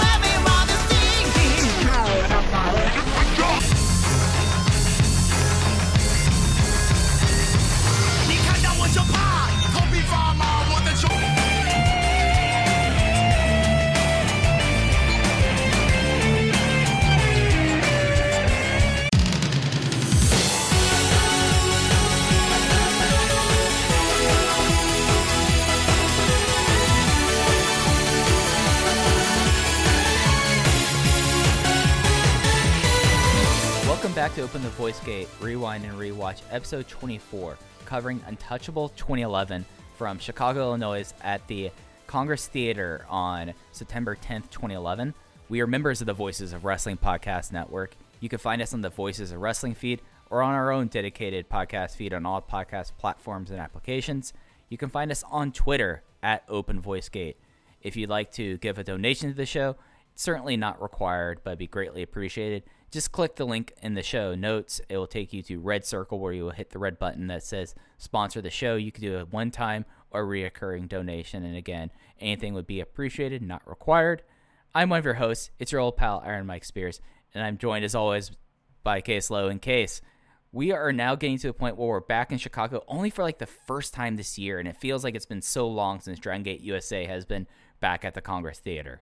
Everyone back to Open the Voice Gate, Rewind and Rewatch, episode 24, covering Untouchable 2011 from Chicago, Illinois at the Congress Theater on September 10th, 2011. We are members of the Voices of Wrestling Podcast Network. You can find us on the Voices of Wrestling feed or on our own dedicated podcast feed on all podcast platforms and applications. You can find us on Twitter at Open Voice Gate. If you'd like to give a donation to the show, it's certainly not required, but be greatly appreciated. Just click the link in the show notes. It will take you to Red Circle where you will hit the red button that says sponsor the show. You can do a one time or reoccurring donation. And again, anything would be appreciated, not required. I'm one of your hosts. It's your old pal, Aaron Mike Spears. And I'm joined as always by Case Low and Case. We are now getting to a point where we're back in Chicago only for like the first time this year. And it feels like it's been so long since Dragon Gate USA has been back at the Congress Theater.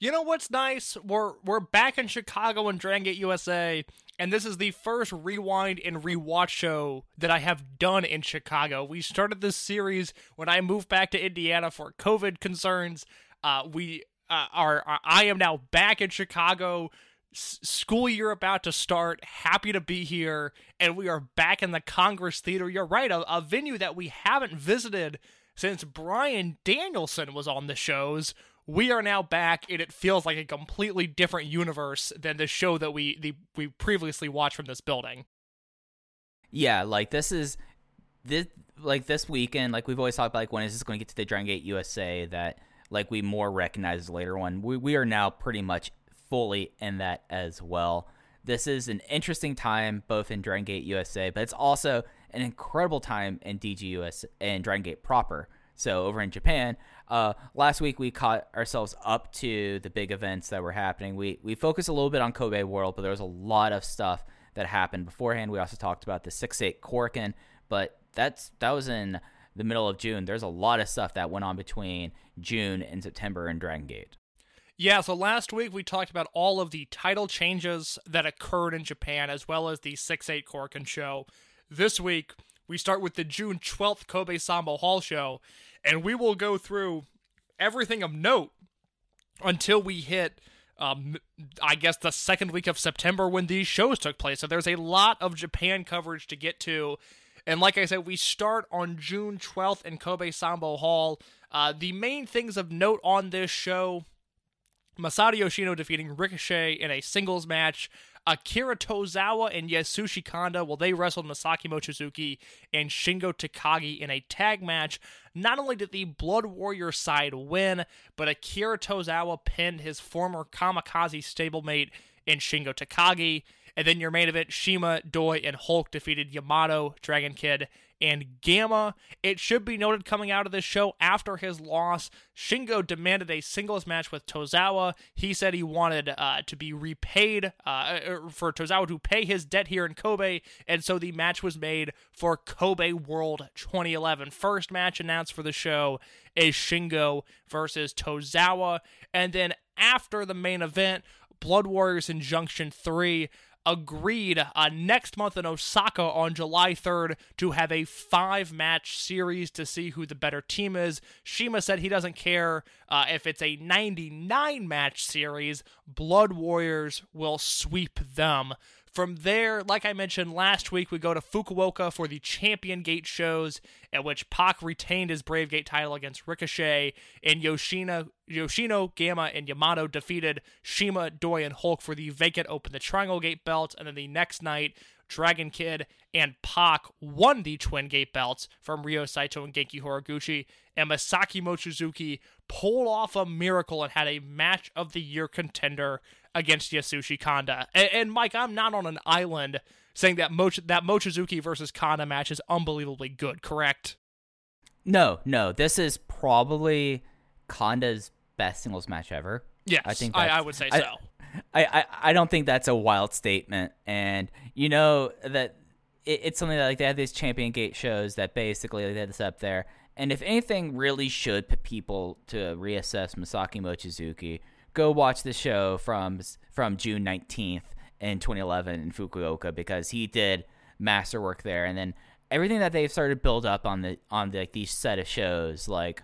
You know what's nice? We're we're back in Chicago and Dragon USA, and this is the first rewind and rewatch show that I have done in Chicago. We started this series when I moved back to Indiana for COVID concerns. Uh, we uh, are, are I am now back in Chicago. S- school year about to start. Happy to be here, and we are back in the Congress Theater. You're right, a, a venue that we haven't visited since Bryan Danielson was on the shows we are now back and it feels like a completely different universe than the show that we the, we previously watched from this building. Yeah, like this is this like this weekend, like we've always talked about like when is this going to get to the Dragon Gate USA that like we more recognize later one. We we are now pretty much fully in that as well. This is an interesting time both in Dragon Gate USA, but it's also an incredible time in DGUS and Dragon Gate proper. So over in Japan, uh, last week we caught ourselves up to the big events that were happening. We we focused a little bit on Kobe World, but there was a lot of stuff that happened beforehand. We also talked about the six eight Korakuen, but that's that was in the middle of June. There's a lot of stuff that went on between June and September in Dragon Gate. Yeah, so last week we talked about all of the title changes that occurred in Japan as well as the 6-8 Korakuen show. This week we start with the June 12th Kobe Sambo Hall show and we will go through everything of note until we hit um, I guess the second week of September when these shows took place. So there's a lot of Japan coverage to get to. And like I said, we start on June 12th in Kobe Sambo Hall. Uh, the main things of note on this show Masato Yoshino defeating Ricochet in a singles match. Akira Tozawa and Yasushi Kanda, well, they wrestled Masaki Mochizuki and Shingo Takagi in a tag match. Not only did the Blood Warrior side win, but Akira Tozawa pinned his former Kamikaze stablemate in Shingo Takagi. And then your main event, Shima, Doi, and Hulk defeated Yamato, Dragon Kid, and Gamma. It should be noted coming out of this show after his loss, Shingo demanded a singles match with Tozawa. He said he wanted uh, to be repaid uh, for Tozawa to pay his debt here in Kobe, and so the match was made for Kobe World 2011. First match announced for the show is Shingo versus Tozawa, and then after the main event, Blood Warriors and Junction 3 agreed uh, next month in Osaka on July 3rd to have a five match series to see who the better team is. Shima said he doesn't care uh, if it's a 99 match series, Blood Warriors will sweep them. From there, like I mentioned last week, we go to Fukuoka for the Champion Gate shows, at which Pac retained his Brave Gate title against Ricochet, and Yoshino, Yoshino, Gamma, and Yamato defeated Shima, Doi, and Hulk for the vacant Open the Triangle Gate belt. And then the next night, Dragon Kid and Pac won the Twin Gate belts from Ryo Saito and Genki Horiguchi, and Masaki Mochizuki pulled off a miracle and had a match of the year contender against Yasushi Kanda. And, and Mike, I'm not on an island saying that Moch- that Mochizuki versus Kanda match is unbelievably good, correct? No, no, this is probably Kanda's best singles match ever. Yes, I think I, I would say I- so. I, I, I don't think that's a wild statement. And you know that it, it's something that like they have these champion gate shows that basically they had this up there. And if anything really should put people to reassess Masaki Mochizuki, go watch the show from from June 19th in 2011 in Fukuoka because he did masterwork there. And then everything that they've started to build up on the on the, like these set of shows like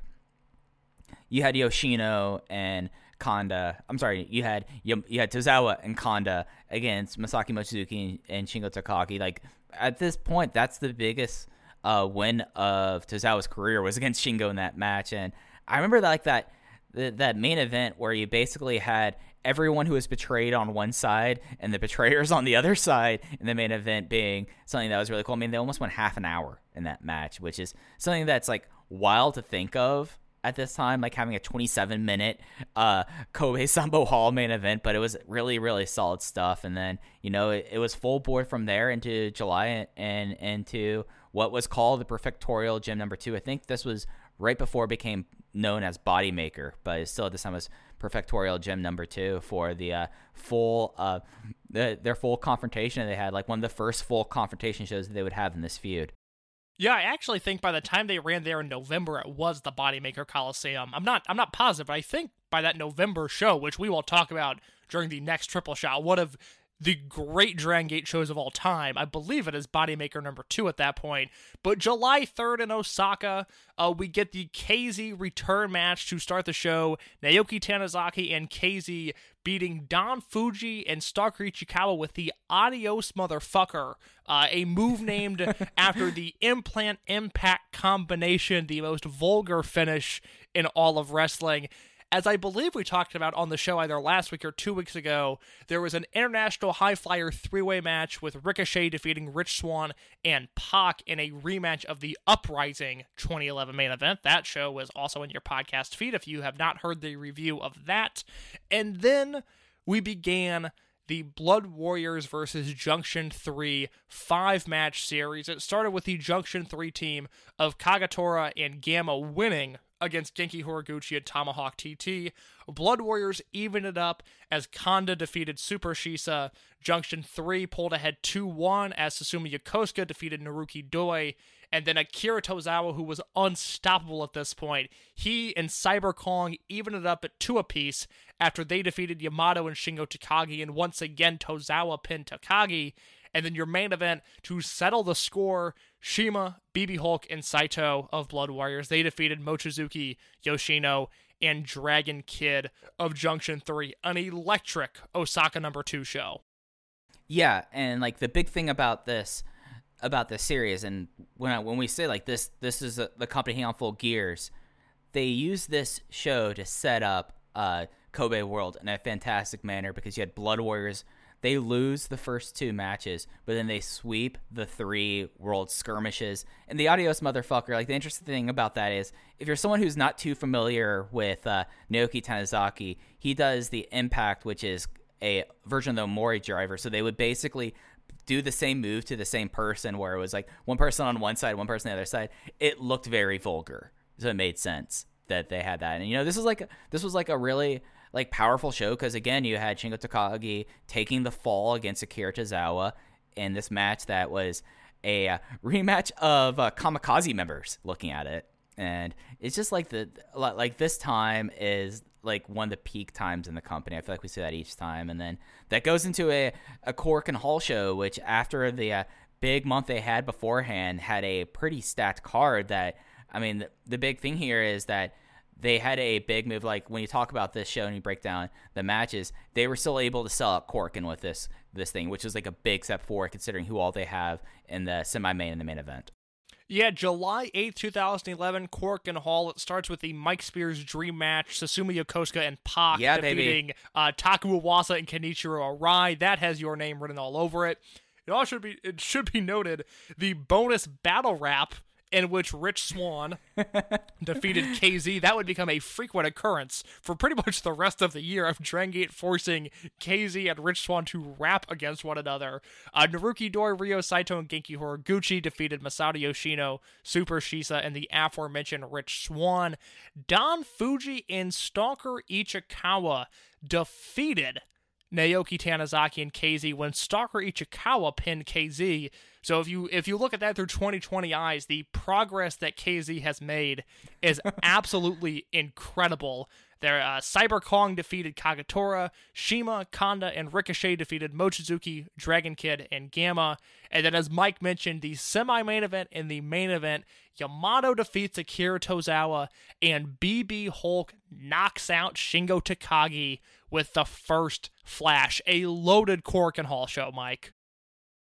you had Yoshino and Kanda. I'm sorry, you had you, you had Tozawa and Kanda against Masaki Mochizuki and, and Shingo Takagi. Like at this point, that's the biggest uh, win of Tozawa's career was against Shingo in that match. And I remember like that that main event where you basically had everyone who was betrayed on one side and the betrayers on the other side in the main event being something that was really cool. I mean, they almost went half an hour in that match, which is something that's like wild to think of at this time, like having a 27 minute uh, Kobe Sambo Hall main event, but it was really, really solid stuff. And then, you know, it, it was full board from there into July and, and into what was called the Prefectorial Gym number two. I think this was right before it became known as Bodymaker, but it still at this time was Perfectorial Gym number two for the uh, full, uh, the, their full confrontation they had, like one of the first full confrontation shows that they would have in this feud. Yeah, I actually think by the time they ran there in November, it was the Bodymaker Coliseum. I'm not, I'm not positive, but I think by that November show, which we will talk about during the next triple shot, one of the great Dragon Gate shows of all time. I believe it is Bodymaker number two at that point. But July 3rd in Osaka, uh, we get the KZ return match to start the show. Naoki Tanizaki and KZ beating Don Fuji and Stalker Ichikawa with the Adios Motherfucker, uh, a move named after the Implant Impact combination, the most vulgar finish in all of wrestling. As I believe we talked about on the show either last week or two weeks ago, there was an international high flyer three way match with Ricochet defeating Rich Swann and Pac in a rematch of the Uprising 2011 main event. That show was also in your podcast feed if you have not heard the review of that. And then we began the Blood Warriors versus Junction 3 five match series. It started with the Junction 3 team of Kagetora and Gamma winning against Genki Horiguchi and Tomahawk TT. Blood Warriors evened it up as Kanda defeated Super Shisa. Junction 3 pulled ahead 2 1 as Susumu Yokosuka defeated Naruki Doi. And then Akira Tozawa, who was unstoppable at this point, he and Cyber Kong evened it up at two apiece after they defeated Yamato and Shingo Takagi. And once again, Tozawa pinned Takagi. And then your main event to settle the score Shima, BB Hulk, and Saito of Blood Warriors. They defeated Mochizuki, Yoshino, and Dragon Kid of Junction 3. An electric Osaka number 2 show. Yeah, and like the big thing about this about this series, and when I, when we say like this, this is a, the company hang on full gears. They use this show to set up uh, Kobe World in a fantastic manner because you had Blood Warriors. They lose the first two matches, but then they sweep the three world skirmishes. And the Adios motherfucker, like the interesting thing about that is if you're someone who's not too familiar with uh, Naoki Tanizaki, he does the Impact, which is a version of the Mori driver. So they would basically do the same move to the same person where it was like one person on one side, one person on the other side. It looked very vulgar. So it made sense that they had that. And you know, this was like this was like a really like powerful show because again, you had Shingo Takagi taking the fall against Akira Tozawa in this match that was a uh, rematch of uh, Kamikaze members looking at it. And it's just like the like this time is like one of the peak times in the company. I feel like we see that each time, and then that goes into a a Korakuen Hall show, which after the uh, big month they had beforehand had a pretty stacked card. That I mean, the, the big thing here is that they had a big move. Like when you talk about this show and you break down the matches, they were still able to sell out Korakuen with this this thing, which is like a big step forward considering who all they have in the semi-main and the main event. Yeah, July 8th, 2011, Korakuen Hall. It starts with the Mike Spears Dream match, Susumu Yokosuka and Pac Yeah, defeating uh, Taku Iwasa and Kenichiro Arai. That has your name written all over it. It also should be it should be noted the bonus battle rap in which Rich Swann defeated KZ. That would become a frequent occurrence for pretty much the rest of the year of Dragon Gate forcing KZ and Rich Swann to rap against one another. Uh, Naruki Doi, Ryo Saito, and Genki Horiguchi defeated Masato Yoshino, Super Shisa, and the aforementioned Rich Swann. Don Fuji and Stalker Ichikawa defeated Naoki Tanizaki and KZ when Stalker Ichikawa pinned KZ. So if you if you look at that through 2020 eyes, the progress that KZ has made is absolutely incredible. There, uh, Cyber Kong defeated Kagetora, Shima, Kanda, and Ricochet defeated Mochizuki, Dragon Kid, and Gamma. And then, as Mike mentioned, the semi-main event and the main event, Yamato defeats Akira Tozawa, and BB Hulk knocks out Shingo Takagi with the first flash. A loaded Korakuen Hall show, Mike.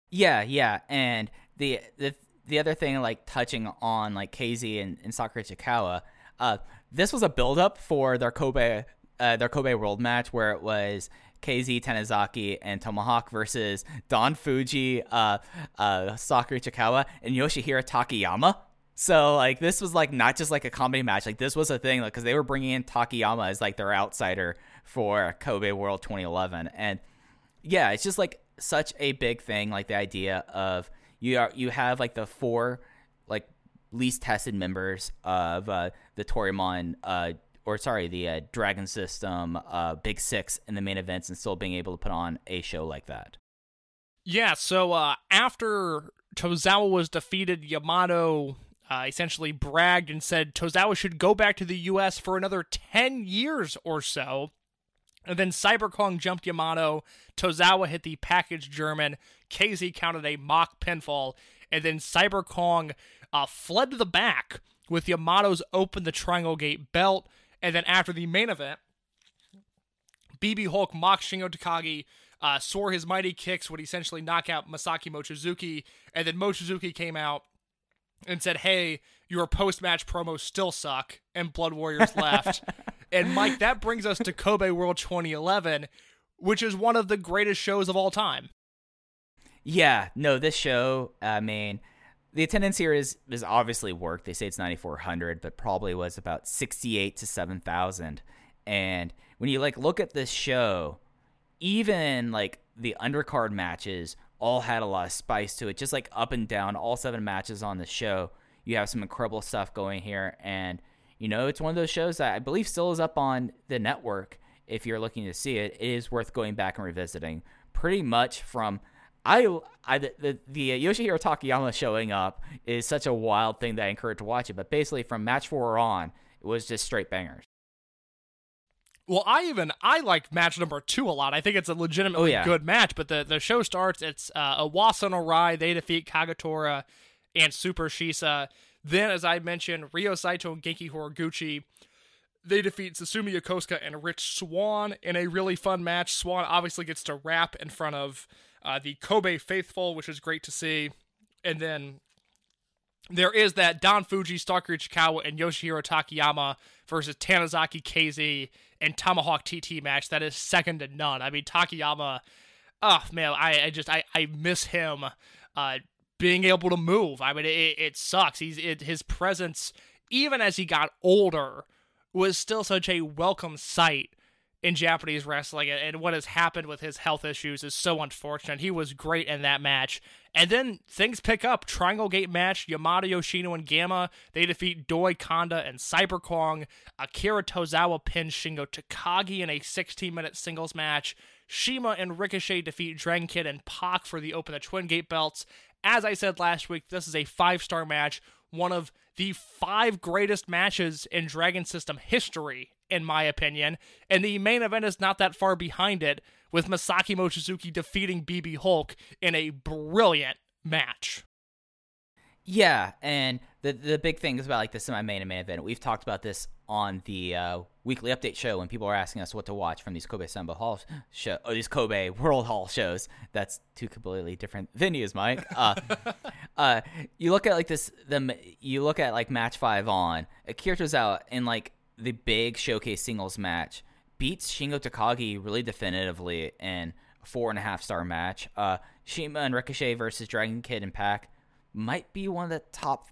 Yeah, yeah, and the the the other thing, like touching on like KZ and, and Stalker Ichikawa, uh, this was a build up for their Kobe uh, their Kobe World match where it was KZ Tanizaki and Tomahawk versus Don Fuji, uh, uh, Stalker Ichikawa, and Yoshihiro Takayama. So like this was like not just like a comedy match, like this was a thing, like because they were bringing in Takayama as like their outsider for Kobe World 2011, and yeah, it's just like such a big thing. Like the idea of you are you have like the four like least tested members of uh, the Toryumon, uh, or sorry, the uh, Dragon System, uh, Big Six in the main events, and still being able to put on a show like that. Yeah, so uh, after Tozawa was defeated, Yamato uh, essentially bragged and said Tozawa should go back to the U.S. for another 10 years or so. And then Cyberkong jumped Yamato. Tozawa hit the package German. KZ counted a mock pinfall. And then Cyberkong uh, fled to the back with Yamato's open the Triangle Gate belt. And then after the main event, BB Hulk mocked Shingo Takagi, uh, soar his mighty kicks would essentially knock out Masaki Mochizuki, and then Mochizuki came out and said, "Hey, your post-match promos still suck," and Blood Warriors left. and Mike, that brings us to Kobe World 2011, which is one of the greatest shows of all time. Yeah, no, this show, I mean, the attendance here is is obviously worked. They say it's 9400, but probably was about 68 to 7000. And when you like look at this show, even like the undercard matches all had a lot of spice to it, just like up and down all seven matches on the show. You have some incredible stuff going here and you know, it's one of those shows that I believe still is up on the network if you're looking to see it. It is worth going back and revisiting. Pretty much from I, I the, the, Yoshihiro Takayama showing up is such a wild thing that I encourage to watch it. But basically, from match four on, it was just straight bangers. Well, I even I like match number two a lot. I think it's a legitimately Oh, yeah. good match. But the, the show starts. It's uh, Iwasa and Arai. They defeat Kagetora and Super Shisa. Then, as I mentioned, Ryo Saito and Genki Horiguchi. They defeat Susumu Yokosuka and Rich Swann in a really fun match. Swann obviously gets to rap in front of uh, the Kobe faithful, which is great to see. And then there is that Don Fuji, Stalker Ichikawa, and Yoshihiro Takayama versus Tanizaki KZ and Tomahawk TT match that is second to none. I mean, Takayama, oh man, I, I just I, I miss him uh, being able to move. I mean, it, it sucks. He's it, his presence, even as he got older, was still such a welcome sight in Japanese wrestling, and- what has happened with his health issues is so unfortunate. He was great in that match. And then things pick up. Triangle Gate match, Yamato Yoshino and Gamma. They defeat Doi Kanda and Cyber Kong. Akira Tozawa pins Shingo Takagi in a 16 minute singles match. Shima and Ricochet defeat Dragon Kid and Pac for the Open the Twin Gate belts. As I said last week, this is a five star match, one of the five greatest matches in Dragon System history, in my opinion. And the main event is not that far behind it, with Masaki Mochizuki defeating BB Hulk in a brilliant match. Yeah, and the the big thing is about like the semi main and main event. We've talked about this on the uh, weekly update show when people are asking us what to watch from these Kobe Sambo Hall show, or these Kobe World Hall shows. That's two completely different venues, Mike. Uh, uh, you look at like this, the you look at like match five on Akira Tozawa in like the big showcase singles match beats Shingo Takagi really definitively in a four and a half star match. Uh, Shima and Ricochet versus Dragon Kid and Pac might be one of the top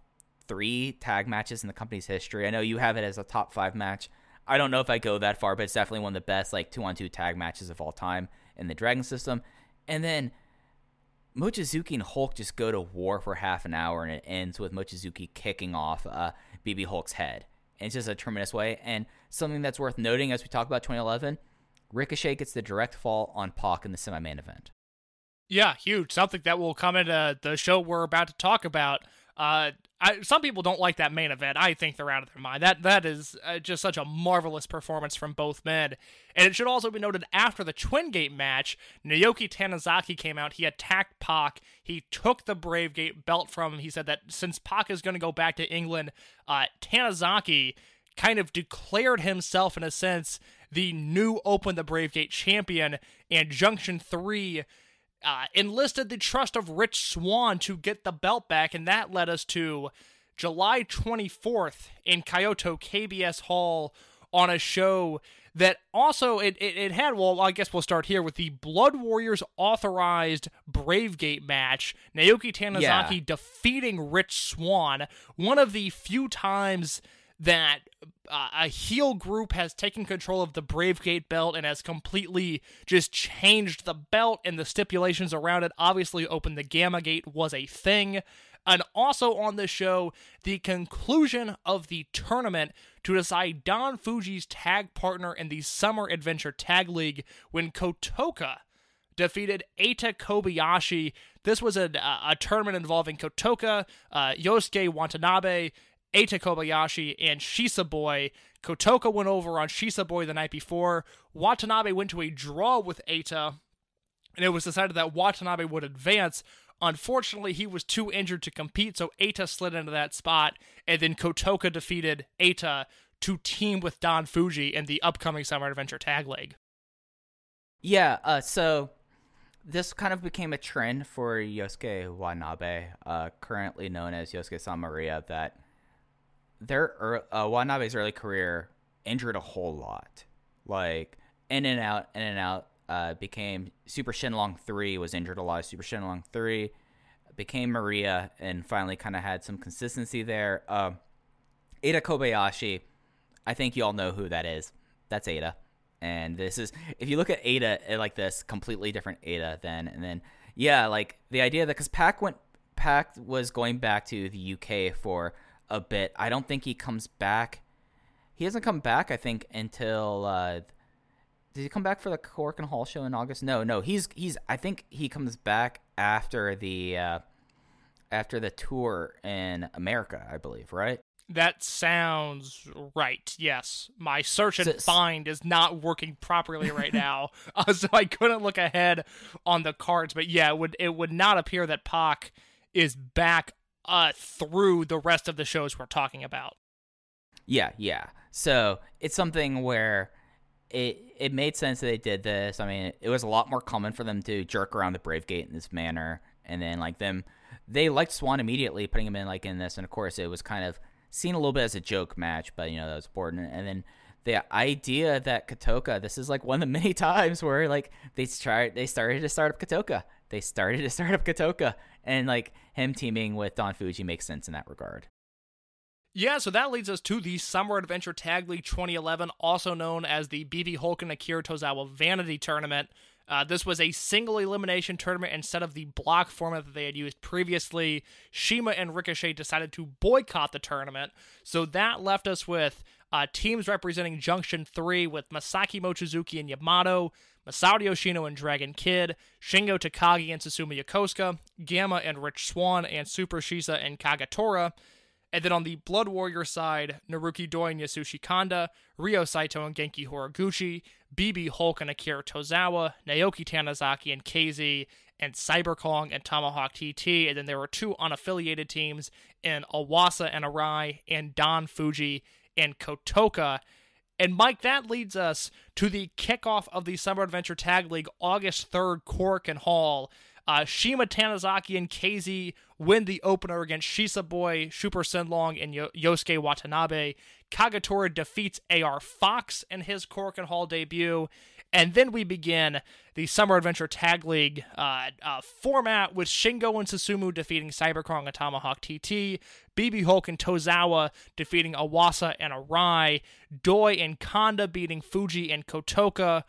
three tag matches in the company's history. I know you have it as a top five match. I don't know if I go that far, but it's definitely one of the best like two on two tag matches of all time in the Dragon system. And then Mochizuki and Hulk just go to war for half an hour, and it ends with Mochizuki kicking off uh, BB Hulk's head. And it's just a tremendous way. And something that's worth noting as we talk about 2011, Ricochet gets the direct fall on Pac in the semi main event. Yeah, huge. Something that will come into the show we're about to talk about. Uh, I, some people don't like that main event. I think they're out of their mind. That that is uh, just such a marvelous performance from both men. And it should also be noted after the Twin Gate match, Naoki Tanizaki came out. He attacked Pac. He took the Brave Gate belt from him. He said that since Pac is going to go back to England, uh, Tanizaki kind of declared himself in a sense the new Open the Brave Gate champion. And Junction Three uh, enlisted the trust of Rich Swann to get the belt back, and that led us to July 24th in Kyoto KBS Hall on a show that also it, it, it had well I guess we'll start here with the Blood Warriors authorized Brave Gate match Naoki Tanizaki Yeah. defeating Rich Swann one of the few times that uh, a heel group has taken control of the Brave Gate belt and has completely just changed the belt and the stipulations around it. Obviously, Open the Gamma Gate was a thing. And also on the show, the conclusion of the tournament to decide Don Fuji's tag partner in the Summer Adventure Tag League when Kotoka defeated Eita Kobayashi. This was a, a tournament involving Kotoka, uh, Yosuke Watanabe, Eita Kobayashi, and Shisa Boy. Kotoka went over on Shisa Boy the night before. Watanabe went to a draw with Eita, and it was decided that Watanabe would advance. Unfortunately, he was too injured to compete, so Eita slid into that spot, and then Kotoka defeated Eita to team with Don Fuji in the upcoming Summer Adventure Tag League. Yeah, uh, so this kind of became a trend for Yosuke Watanabe, uh, currently known as Yosuke Samaria, that their uh, early career injured a whole lot. Like, in and out, in and out. Uh, became Super Shenlong 3, was injured a lot. Super Shenlong 3 became Maria, and finally kind of had some consistency there. Um, Eita Kobayashi, I think you all know who that is. That's Eita. And this is if you look at Eita uh, like this, completely different Eita then and then yeah, like the idea that cuz Pac went Pac was going back to the UK for a bit. I don't think he comes back. He hasn't come back I think until uh did he come back for the Korakuen Hall show in August? No, no. He's he's I think he comes back after the uh after the tour in America, I believe, right? That sounds right. Yes, my search and So- find is not working properly right now, uh, so I couldn't look ahead on the cards. But yeah, it would it would not appear that Pac is back uh, through the rest of the shows we're talking about. Yeah, yeah. So it's something where it it made sense that they did this. I mean, it was a lot more common for them to jerk around the Brave Gate in this manner, and then like them, they liked Swann immediately, putting him in like in this, and of course it was kind of seen a little bit as a joke match, but you know that was important. And then the idea that Kotoka, this is like one of the many times where like they tried, they started to start up Kotoka, they started to start up Kotoka, and like him teaming with Don Fuji makes sense in that regard. Yeah, so that leads us to the Summer Adventure Tag League 2011, also known as the BB Hulk and Akira Tozawa Vanity Tournament. Uh, this was a single elimination tournament instead of the block format that they had used previously. Shima and Ricochet decided to boycott the tournament, so that left us with uh, teams representing Junction 3 with Masaki Mochizuki and Yamato, Masato Yoshino and Dragon Kid, Shingo Takagi and Susumu Yokosuka, Gamma and Rich Swann, and Super Shisa and Kagetora. And then on the Blood Warrior side, Naruki Doi and Yasushi Kanda, Ryo Saito and Genki Horiguchi, BB Hulk and Akira Tozawa, Naoki Tanizaki and KZ, and Cyber Kong and Tomahawk TT. And then there were two unaffiliated teams in Iwasa and Arai, and Don Fuji and Kotoka. And Mike, that leads us to the kickoff of the Summer Adventure Tag League August 3rd, Korakuen Hall. Uh, Shima Tanizaki and KZ win the opener against Shisa Boy, Super Shenlong, and Yo- Yosuke Watanabe. Kagetora defeats AR Fox in his Korakuen Hall debut. And then we begin the Summer Adventure Tag League uh, uh, format with Shingo and Susumu defeating Cyberkong and Tomahawk TT, BB Hulk and Tozawa defeating Iwasa and Arai, Doi and Kanda beating Fuji and Kotoka.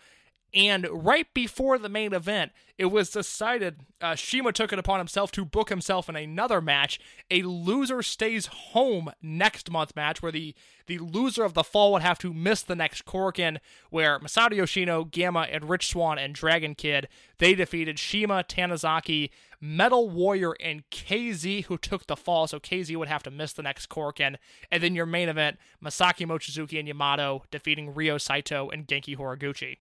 And right before the main event, it was decided uh, Shima took it upon himself to book himself in another match, a loser stays home next month match, where the, the loser of the fall would have to miss the next Korakuen, where Masato Yoshino, Gamma, and Rich Swann and Dragon Kid, they defeated Shima, Tanizaki, Metal Warrior, and KZ, who took the fall, so KZ would have to miss the next Korakuen. And then your main event, Masaki Mochizuki and Yamato defeating Ryo Saito and Genki Horiguchi.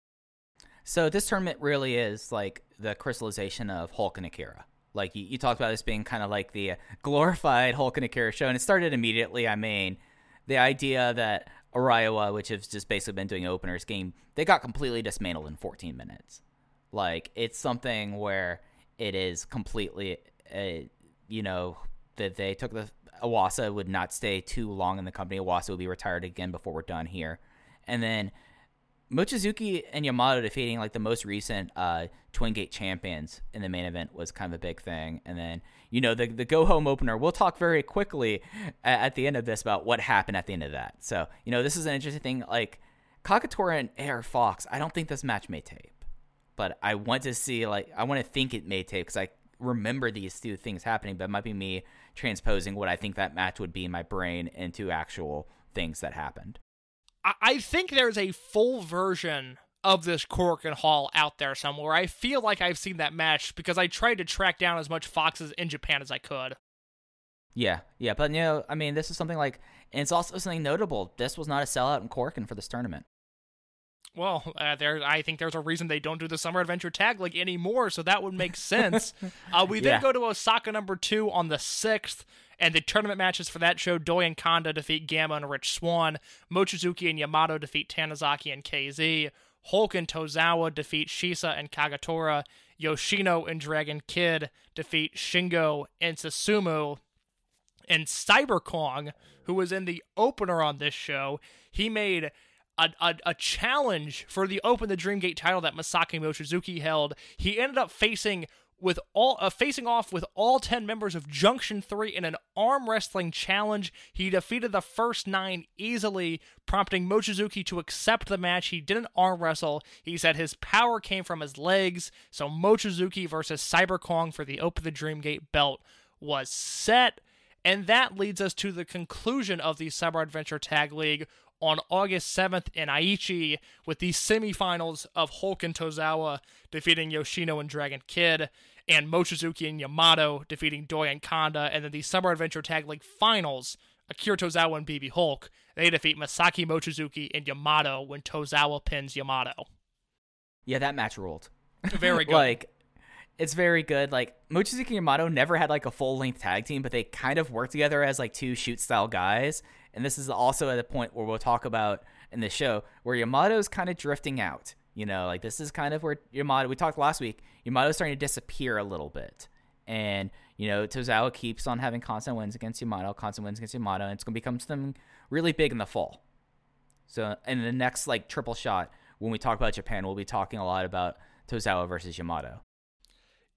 So this tournament really is like the crystallization of Hulk and Akira. Like you, you talked about this being kind of like the glorified Hulk and Akira show, and it started immediately. I mean, the idea that Araiwa, which has just basically been doing openers game, they got completely dismantled in 14 minutes. Like it's something where it is completely, uh, you know, that they took the Iwasa would not stay too long in the company. Iwasa would be retired again before we're done here, and then Mochizuki and Yamato defeating like the most recent uh, Twin Gate champions in the main event was kind of a big thing. And then you know the the go home opener. We'll talk very quickly at, at, the end of this about what happened at the end of that. So you know this is an interesting thing. Like Kagetora and AR Fox, I don't think this match may tape, but I want to see like I want to think it may tape because I remember these two things happening. But it might be me transposing what I think that match would be in my brain into actual things that happened. I think there's a full version of this Korakuen Hall out there somewhere. I feel like I've seen that match because I tried to track down as much Foxes in Japan as I could. Yeah, yeah, but you know, I mean, this is something like, and it's also something notable. This was not a sellout in Korakuen for this tournament. Well, uh, there, I think there's a reason they don't do the Summer Adventure Tag League anymore, so that would make sense. uh, we then Yeah. go to Osaka number two on the sixth, and the tournament matches for that show: Doi and Kanda defeat Gamma and Rich Swann, Mochizuki and Yamato defeat Tanizaki and KZ, Hulk and Tozawa defeat Shisa and Kagetora, Yoshino and Dragon Kid defeat Shingo and Susumu, and Cyberkong, who was in the opener on this show, he made a, a, a challenge for the Open the Dreamgate title that Masaki Mochizuki held. He ended up facing with all uh, facing off with all 10 members of Junction 3 in an arm wrestling challenge. He defeated the first 9 easily, prompting Mochizuki to accept the match. He didn't arm wrestle. He said his power came from his legs. So Mochizuki versus Cyberkong for the Open the Dreamgate belt was set. And that leads us to the conclusion of the Cyber Adventure Tag League on August 7th in Aichi with the semifinals of Hulk and Tozawa defeating Yoshino and Dragon Kid, and Mochizuki and Yamato defeating Doi and Kanda, and then the Summer Adventure Tag League finals, Akira Tozawa and BB Hulk. They defeat Masaki Mochizuki and Yamato when Tozawa pins Yamato. Yeah, that match ruled. Very good. like, it's very good. Like Mochizuki and Yamato never had like a full length tag team, but they kind of work together as like two shoot style guys. And this is also at a point where we'll talk about in the show where Yamato's kind of drifting out. You know, like this is kind of where Yamato. We talked last week. Yamato's starting to disappear a little bit, and you know Tozawa keeps on having constant wins against Yamato, constant wins against Yamato, and it's gonna become something really big in the fall. So in the next like triple shot, when we talk about Japan, we'll be talking a lot about Tozawa versus Yamato.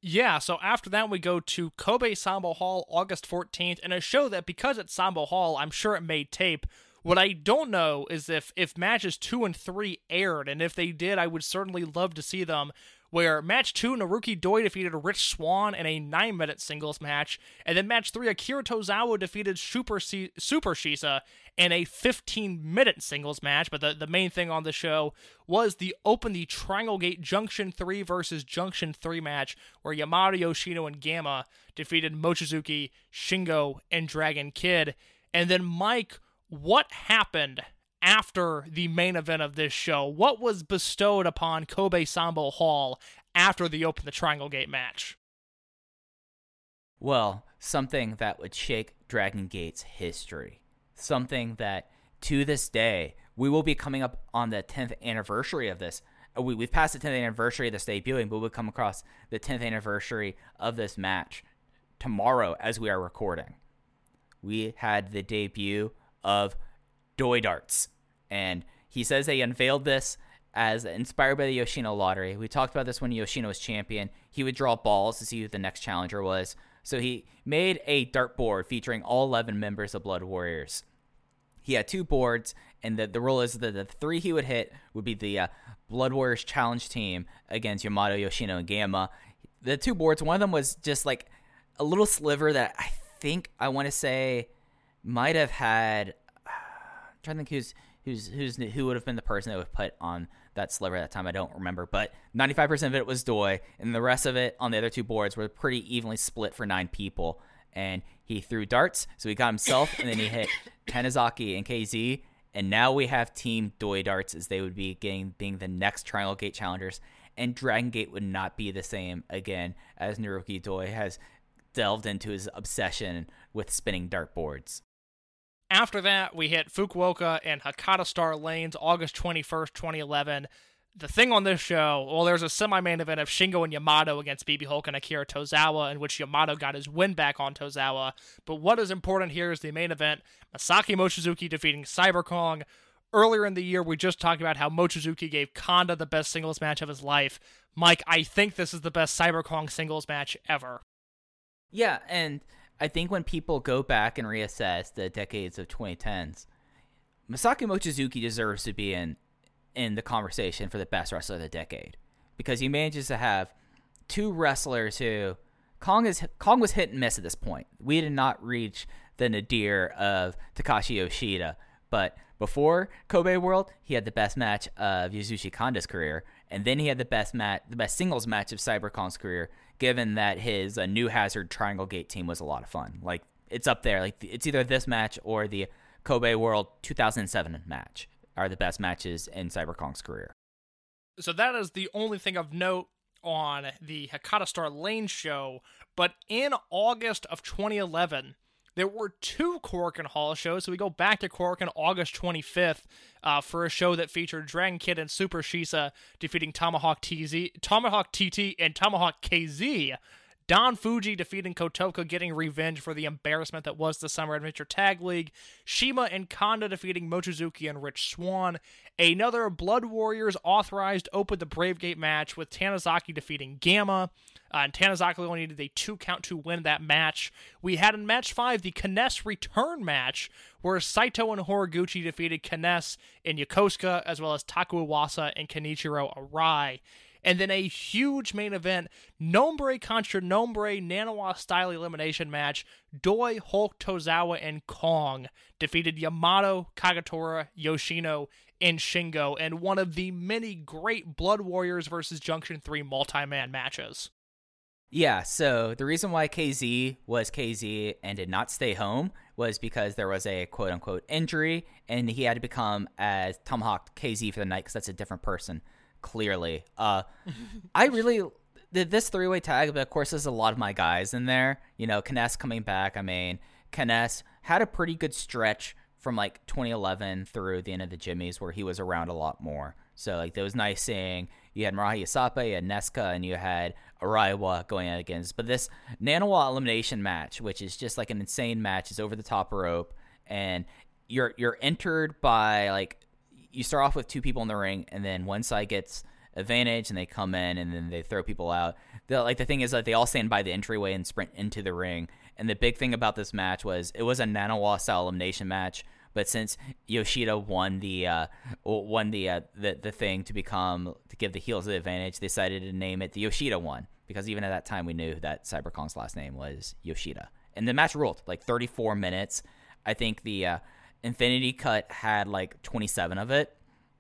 Yeah, so after that, we go to Kobe Sambo Hall August 14th, and a show that because it's Sambo Hall, I'm sure it made tape. What I don't know is if, if matches two and three aired, and if they did, I would certainly love to see them. Where match two, Naruki Doi defeated Rich Swann in a nine minute singles match, and then match three, Akira Tozawa defeated Super, C- Super Shisa in a 15 minute singles match. But the, the main thing on the show was the Open the Triangle Gate Junction 3 versus Junction 3 match, where Yamato, Yoshino, and Gamma defeated Mochizuki, Shingo, and Dragon Kid. And then, Mike, what happened after the main event of this show? What was bestowed upon Kobe Sambo Hall after the Open the Triangle Gate match? Well, something that would shake Dragon Gate's history. Something that to this day, we will be coming up on the 10th anniversary of this. Uh, We, we've passed the 10th anniversary of this debuting, but we'll come across the 10th anniversary of this match tomorrow as we are recording. We had the debut of Doi Darts, and he says they unveiled this as inspired by the Yoshino lottery. We talked about this when Yoshino was champion. He would draw balls to see who the next challenger was. So he made a dart board featuring all 11 members of Blood Warriors. He had two boards, and the, the rule is that the three he would hit would be the uh, Blood Warriors challenge team against Yamato, Yoshino, and Gamma. The two boards, one of them was just like a little sliver that I think I want to say might have had. Trying to think who's who's who's who would have been the person that would put on that sliver at that time. I don't remember, but 95% of it was Doi, and the rest of it on the other two boards were pretty evenly split for nine people. And he threw darts, so he got himself, and then he hit Tanizaki and KZ. And now we have Team Doi Darts as they would be getting being the next Triangle Gate challengers, and Dragon Gate would not be the same again as Naruki Doi has delved into his obsession with spinning dart boards. After that, we hit Fukuoka and Hakata Star Lanes August 21st, 2011. The thing on this show, well, there's a semi main event of Shingo and Yamato against BB Hulk and Akira Tozawa, in which Yamato got his win back on Tozawa. But what is important here is the main event Masaki Mochizuki defeating Cyber Kong. Earlier in the year, we just talked about how Mochizuki gave Kanda the best singles match of his life. Mike, I think this is the best Cyber Kong singles match ever. Yeah, and I think when people go back and reassess the decades of 2010s, Masaki Mochizuki deserves to be in in the conversation for the best wrestler of the decade because he manages to have two wrestlers who Kong is Kong was hit and miss at this point. We did not reach the nadir of Takashi Yoshida, but before Kobe World, he had the best match of Yasushi Kanda's career, and then he had the best match, the best singles match of Cyber Kong's career. Given that his uh, New Hazard Triangle Gate team was a lot of fun, like it's up there. Like it's either this match or the Kobe World 2007 match are the best matches in Cyber Kong's career. So that is the only thing of note on the Hakata Star Lane show. But in August of 2011, there were two Korakuen Hall shows. So we go back to Korakuen August 25th uh, for a show that featured Dragon Kid and Super Shisa defeating Tomahawk TZ, Tomahawk TT, and Tomahawk KZ. Don Fuji defeating Kotoka, getting revenge for the embarrassment that was the Summer Adventure Tag League. Shima and Kanda defeating Mochizuki and Rich Swann. Another Blood Warriors authorized Open the Brave Gate match with Tanizaki defeating Gamma. Uh, and Tanizaki only needed a two count to win that match. We had in match five the K-ness return match, where Saito and Horiguchi defeated K-ness and Yokosuka, as well as Taku Iwasa and Kenichiro Arai. And then a huge main event, Nombre contra Nombre Nanawa style elimination match. Doi, Hulk, Tozawa, and Kong defeated Yamato, Kagetora, Yoshino, and Shingo in one of the many great Blood Warriors versus Junction 3 multi man matches. Yeah, so the reason why KZ was KZ and did not stay home was because there was a quote unquote injury and he had to become as Tomahawk KZ for the night because that's a different person, clearly. Uh, I really did this three way tag, but of course, there's a lot of my guys in there. You know, K-ness coming back. I mean, K-ness had a pretty good stretch from like 2011 through the end of the Jimmys where he was around a lot more. So, like, it was nice seeing you had Marahi Yasapa, you had Nesca, and you had Araiwa going against. But this Nanawa elimination match, which is just like an insane match, is over the top rope, and you're you're entered by like you start off with two people in the ring, and then one side gets advantage, and they come in, and then they throw people out. The, like the thing is that they all stand by the entryway and sprint into the ring. And the big thing about this match was it was a Nanawa style elimination match. But since Yoshida won the uh, won the, uh, the the thing to become to give the heels the advantage, they decided to name it the Yoshida one because even at that time we knew that Cyber Kong's last name was Yoshida. And the match ruled like 34 minutes. I think the uh, Infinity Cut had like 27 of it,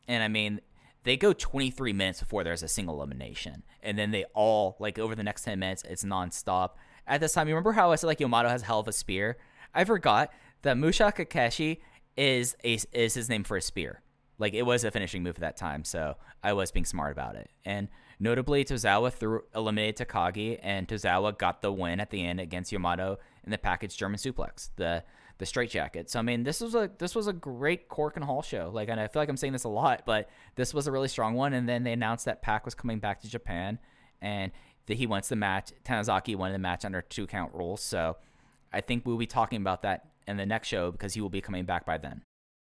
and I mean they go 23 minutes before there's a single elimination, and then they all like over the next 10 minutes it's nonstop. At this time, you remember how I said like Yamato has hell of a spear? I forgot that Musha Kakeshi is a, is his name for a spear. Like it was a finishing move at that time, so I was being smart about it. And notably, Tozawa threw eliminated Takagi, and Tozawa got the win at the end against Yamato in the package German suplex. The the straitjacket. So I mean, this was a this was a great Korakuen Hall show. Like, and I feel like I'm saying this a lot, but this was a really strong one. And then they announced that Pac was coming back to Japan, and that he wants the match. Tanizaki won the match under two count rules. So I think we'll be talking about that in the next show because he will be coming back by then.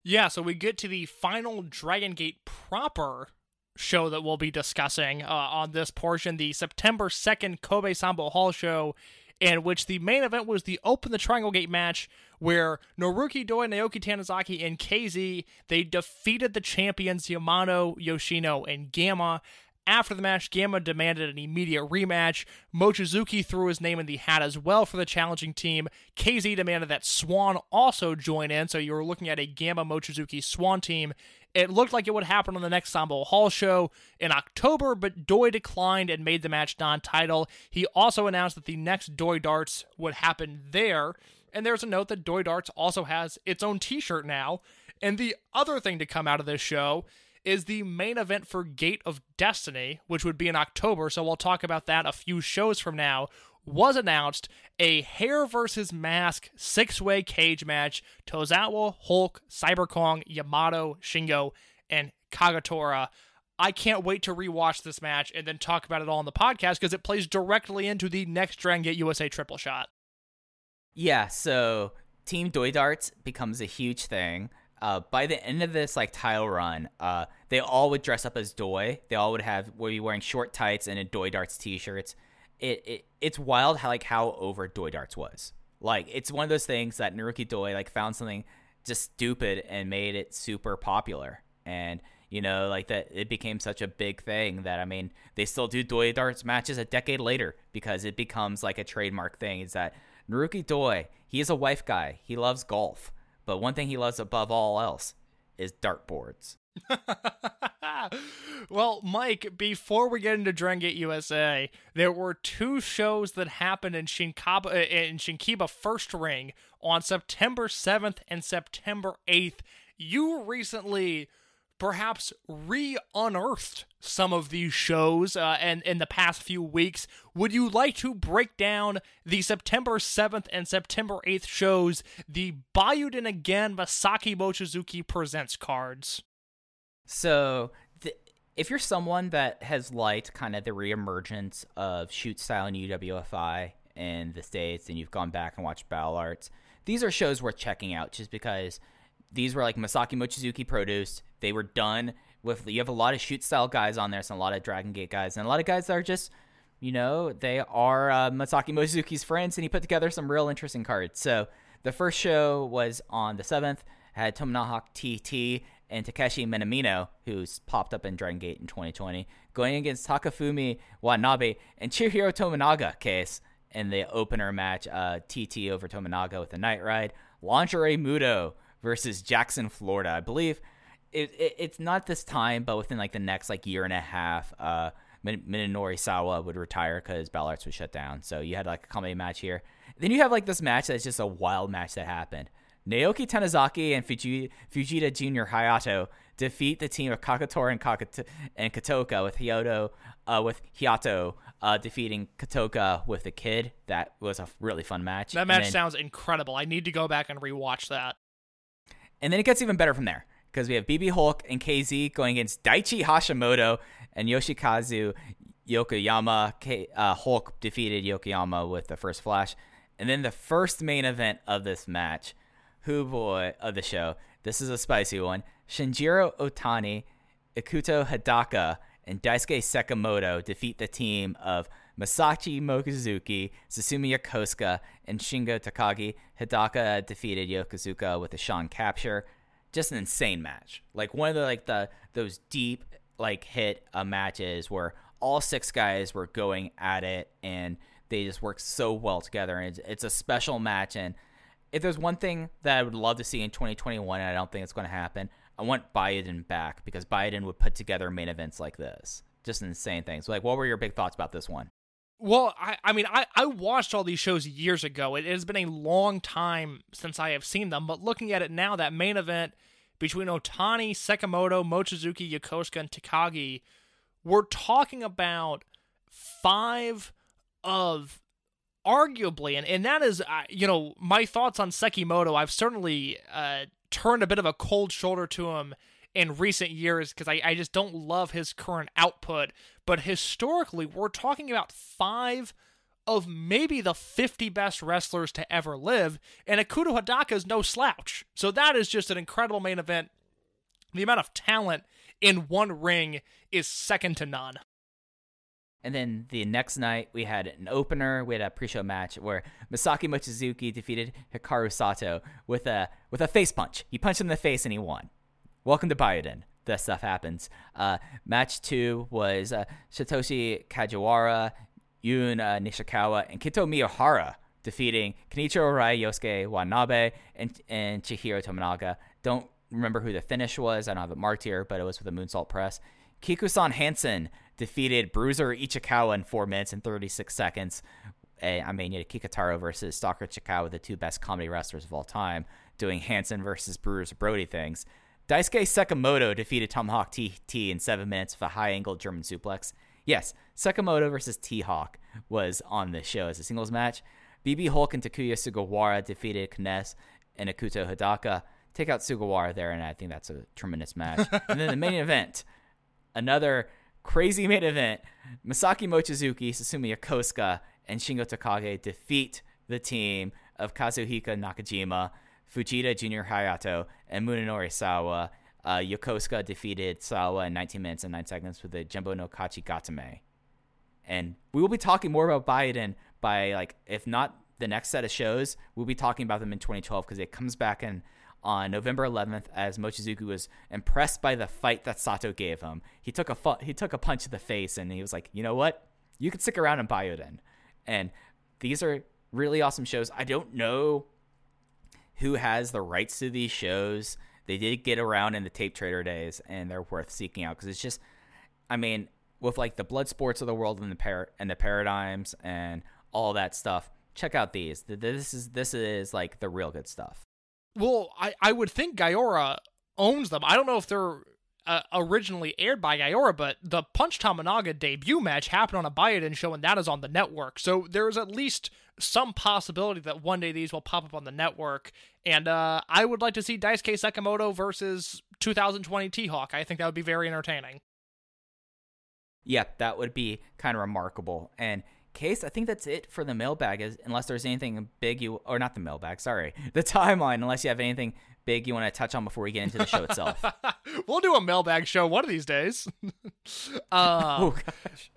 Yeah, so we get to the final Dragon Gate proper show that we'll be discussing uh, on this portion, the September 2nd Kobe Sambo Hall show, in which the main event was the Open the Triangle Gate match, where Naruki Doi, Naoki Tanizaki, and KZ, they defeated the champions Yamato, Yoshino, and Gamma. After the match, Gamma demanded an immediate rematch. Mochizuki threw his name in the hat as well for the challenging team. KZ demanded that Swann also join in, so you were looking at a Gamma Mochizuki Swann team. It looked like it would happen on the next Sambo Hall show in October, but Doi declined and made the match non title. He also announced that the next Doi Darts would happen there. And there's a note that Doi Darts also has its own t shirt now. And the other thing to come out of this show is the main event for Gate of Destiny, which would be in October. So we'll talk about that a few shows from now. Was announced a hair versus mask six way cage match. Tozawa, Hulk, Cyber Kong, Yamato, Shingo, and Kagetora. I can't wait to rewatch this match and then talk about it all on the podcast because it plays directly into the next Dragon Gate USA triple shot. Yeah, so Team Doi Darts becomes a huge thing. Uh, by the end of this like tile run, uh, they all would dress up as Doi. They all would have would be wearing short tights and a Doi Darts t-shirts. It, it it's wild how like how over Doi Darts was. Like it's one of those things that Naruki Doi like found something just stupid and made it super popular. And you know, like that it became such a big thing that I mean, they still do Doi Darts matches a decade later because it becomes like a trademark thing. Is that Naruki Doi, he is a wife guy. He loves golf. But one thing he loves above all else is dartboards. well, Mike, before we get into Dragon Gate USA, there were two shows that happened in Shinkiba uh, in Shinkiba First Ring on September 7th and September 8th. You recently perhaps re-unearthed some of these shows uh, and in the past few weeks. Would you like to break down the September 7th and September 8th shows, the Buyuden again Masaki Mochizuki presents cards? So, if you're someone that has liked kind of the reemergence of shoot style and UWFI in the States and you've gone back and watched Battle Arts, these are shows worth checking out just because these were like Masaki Mochizuki produced. They were done with, you have a lot of shoot style guys on there, some a lot of Dragon Gate guys, and a lot of guys that are just, you know, they are uh, Masaki Mochizuki's friends, and he put together some real interesting cards. So, the first show was on the 7th, had Tomahawk TT and Takeshi Minamino, who's popped up in Dragon Gate in 2020, going against Takafumi Watanabe and Chihiro Tominaga case in the opener match, uh, TT over Tominaga with a Night Ride. Lingerie Muto versus Jackson, Florida. I believe it, it, it's not this time, but within like the next like year and a half, uh, Min- Munenori Sawa would retire because Battle Arts was shut down. So you had like a comedy match here. Then you have like this match that's just a wild match that happened. Naoki Tanizaki and Fuji- Fujita Junior Hayato defeat the team of Kakator and, Kakata- and Kotoka with Hyoto, uh, with Hayato uh, defeating Kotoka with the kid. That was a really fun match. That match then- sounds incredible. I need to go back and rewatch that. And then it gets even better from there because we have BB Hulk and KZ going against Daichi Hashimoto and Yoshikazu Yokoyama. K- uh, Hulk defeated Yokoyama with the first flash. And then the first main event of this match, who boy of the show, this is a spicy one. Shinjiro Otani, Ikuto Hidaka, and Daisuke Sekimoto defeat the team of Masaaki Mochizuki, Susumu Yokosuka, and Shingo Takagi. Hidaka defeated Yokosuka with a Shawn Capture. Just an insane match. Like one of the like the those deep like hit uh, matches where all six guys were going at it and they just worked so well together. And it's, it's a special match. And if there's one thing that I would love to see in 2021, and I don't think it's going to happen, I want Buyuden back because Buyuden would put together main events like this. Just insane things. Like, what were your big thoughts about this one? Well, I, I mean, I, I watched all these shows years ago. It has been a long time since I have seen them, but looking at it now, that main event between Otani, Sekimoto, Mochizuki, Yokosuka, and Takagi, we're talking about five of arguably, and, and that is, uh, you know, my thoughts on Sekimoto. I've certainly uh, turned a bit of a cold shoulder to him in recent years because I, I just don't love his current output. But historically, we're talking about five of maybe the 50 best wrestlers to ever live, and Ikuto Hidaka is no slouch. So that is just an incredible main event. The amount of talent in one ring is second to none. And then the next night, we had an opener. We had a pre-show match where Masaki Mochizuki defeated Hikaru Sato with a with a face punch. He punched him in the face and he won. Welcome to Buyuden. That stuff happens. Uh, match two was uh, Satoshi Kajiwara, Yun uh, Nishikawa, and Kento Miyahara defeating Kenichiro Arai, Yosuke Watanabe, and, and Chihiro Tominaga. Don't remember who the finish was. I don't have it marked here, but it was with a moonsault press. Kikusan Hansen defeated Bruiser Ichikawa in 4 minutes and 36 seconds. I mean, you had Kikutaro versus Stalker Ichikawa, the two best comedy wrestlers of all time, doing Hansen versus Bruiser Brody things. Daisuke Sekimoto defeated Tomahawk TT in 7 minutes with a high angle German suplex. Yes, Sekimoto versus T Hawk was on the show as a singles match. BB Hulk and Takuya Sugawara defeated K-ness and Ikuto Hidaka. Take out Sugawara there, and I think that's a tremendous match. and then the main event, another crazy main event. Masaki Mochizuki, Susumu Yokosuka, and Shingo Takagi defeat the team of Katsuhiko Nakajima, Fujita Junior Hayato, and Munenori Sawa. Uh, Yokosuka defeated Sawa in 19 minutes and 9 seconds with the Jumbo no Kachi Gatame. And we will be talking more about Buyuden by, like, if not the next set of shows, we'll be talking about them in 2012 because it comes back in on November 11th as Mochizuki was impressed by the fight that Sato gave him. He took a fu- he took a punch to the face and he was like, "You know what? You can stick around in Buyuden." And these are really awesome shows. I don't know who has the rights to these shows. They did get around in the tape trader days and they're worth seeking out because it's just I mean, with like the blood sports of the world and the par- and the paradigms and all that stuff, check out these. This is this is like the real good stuff. Well, I, I would think GAORA owns them. I don't know if they're uh, originally aired by GAORA, but the Punch Tominaga debut match happened on a Buyuden show, and that is on the network. So there's at least some possibility that one day these will pop up on the network. And uh, I would like to see Daisuke Sekimoto versus 2020 T-Hawk. I think that would be very entertaining. Yeah, that would be kind of remarkable. And Case, I think that's it for the mailbag. Is unless there's anything big you or not the mailbag, sorry, the timeline. Unless you have anything big you want to touch on before we get into the show itself. we'll do a mailbag show one of these days. uh, oh gosh.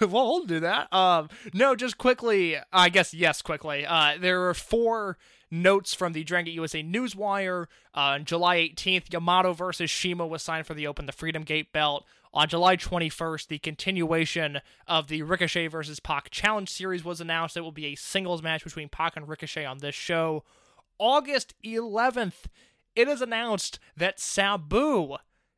well, we'll do that. Um, no, just quickly. I guess yes, quickly. Uh, there are four notes from the Dragon Gate USA Newswire. Uh, on July 18th, Yamato versus CIMA was signed for the Open the Freedom Gate belt. On July 21st, the continuation of the Ricochet versus Pac Challenge Series was announced. It will be a singles match between Pac and Ricochet on this show. August 11th, it is announced that Sabu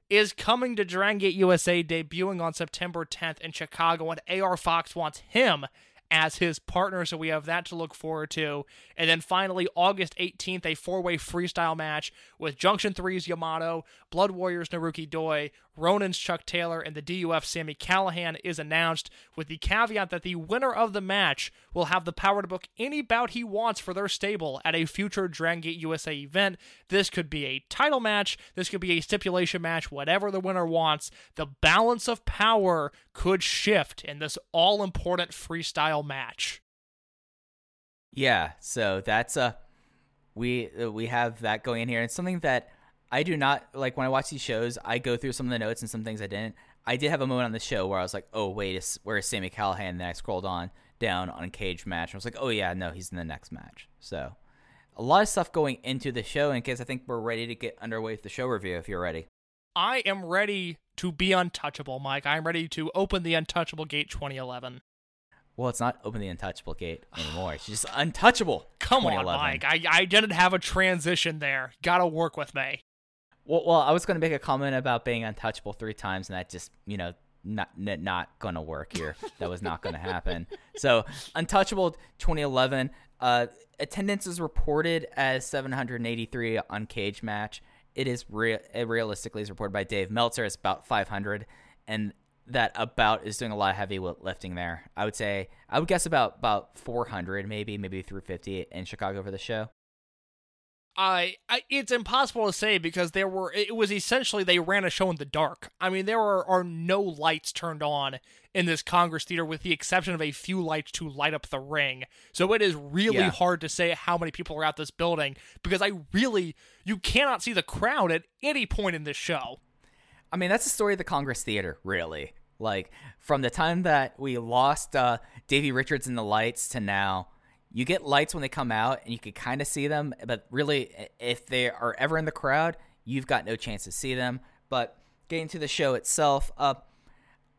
is coming to Dragon Gate USA, debuting on September 10th in Chicago, and AR Fox wants him as his partner, so we have that to look forward to. And then finally, August 18th, a four way freestyle match with Junction 3's Yamato, Blood Warriors Naruki Doi, Ronin's Chuck Taylor, and the DUF Sammy Callahan is announced, with the caveat that the winner of the match will have the power to book any bout he wants for their stable at a future Dragon Gate USA event. This could be a title match, this could be a stipulation match, whatever the winner wants. The balance of power could shift in this all important freestyle match. Yeah, so that's a we uh, we have that going in here. and something that I do not like when I watch these shows. I go through some of the notes and some things I didn't. I did have a moment on the show where I was like, "Oh wait, is, where is Sammy Callahan?" And then I scrolled on down on Cage match. And I was like, "Oh yeah, no, he's in the next match." So a lot of stuff going into the show. In case I think we're ready to get underway with the show review. If you're ready. I am ready to be untouchable, Mike. I'm ready to open the Untouchable Gate 2011. Well, it's not open the untouchable gate anymore. It's just untouchable. Come on, Mike. I, I didn't have a transition there. Gotta work with me. Well, well, I was going to make a comment about being untouchable three times, and that just, you know, not not going to work here. that was not going to happen. So, untouchable 2011. Uh, attendance is reported as 783 on Cage Match. It is real. Realistically is reported by Dave Meltzer as about 500, and that about is doing a lot of heavy lifting there. I would say I would guess about about 400, maybe maybe 350 in Chicago for the show. I, I it's impossible to say because there were it was essentially they ran a show in the dark. I mean there are, are no lights turned on in this Congress Theater with the exception of a few lights to light up the ring. So it is really Yeah. hard to say how many people are at this building because I really you cannot see the crowd at any point in this show. I mean, that's the story of the Congress Theater, really. Like from the time that we lost uh, Davey Richards in the lights to now, you get lights when they come out, and you can kind of see them. But really, if they are ever in the crowd, you've got no chance to see them. But getting to the show itself, uh,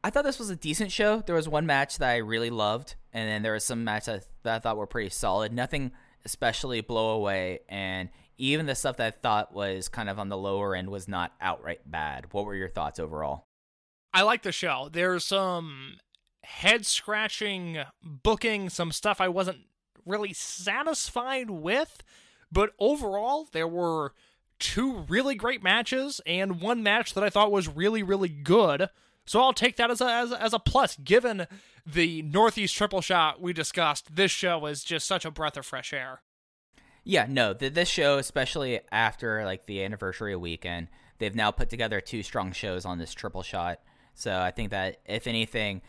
I thought this was a decent show. There was one match that I really loved, and then there was some matches that I thought were pretty solid. Nothing especially blow away, and even the stuff that I thought was kind of on the lower end was not outright bad. What were your thoughts overall? I like the show. There's some head scratching booking, some stuff I wasn't really satisfied with, but overall, there were two really great matches and one match that I thought was really, really good. So I'll take that as a, as as a plus. Given the Northeast triple shot we discussed, this show is just such a breath of fresh air. Yeah, no, th- this show, especially after like the anniversary weekend, they've now put together two strong shows on this triple shot. So I think that if anything,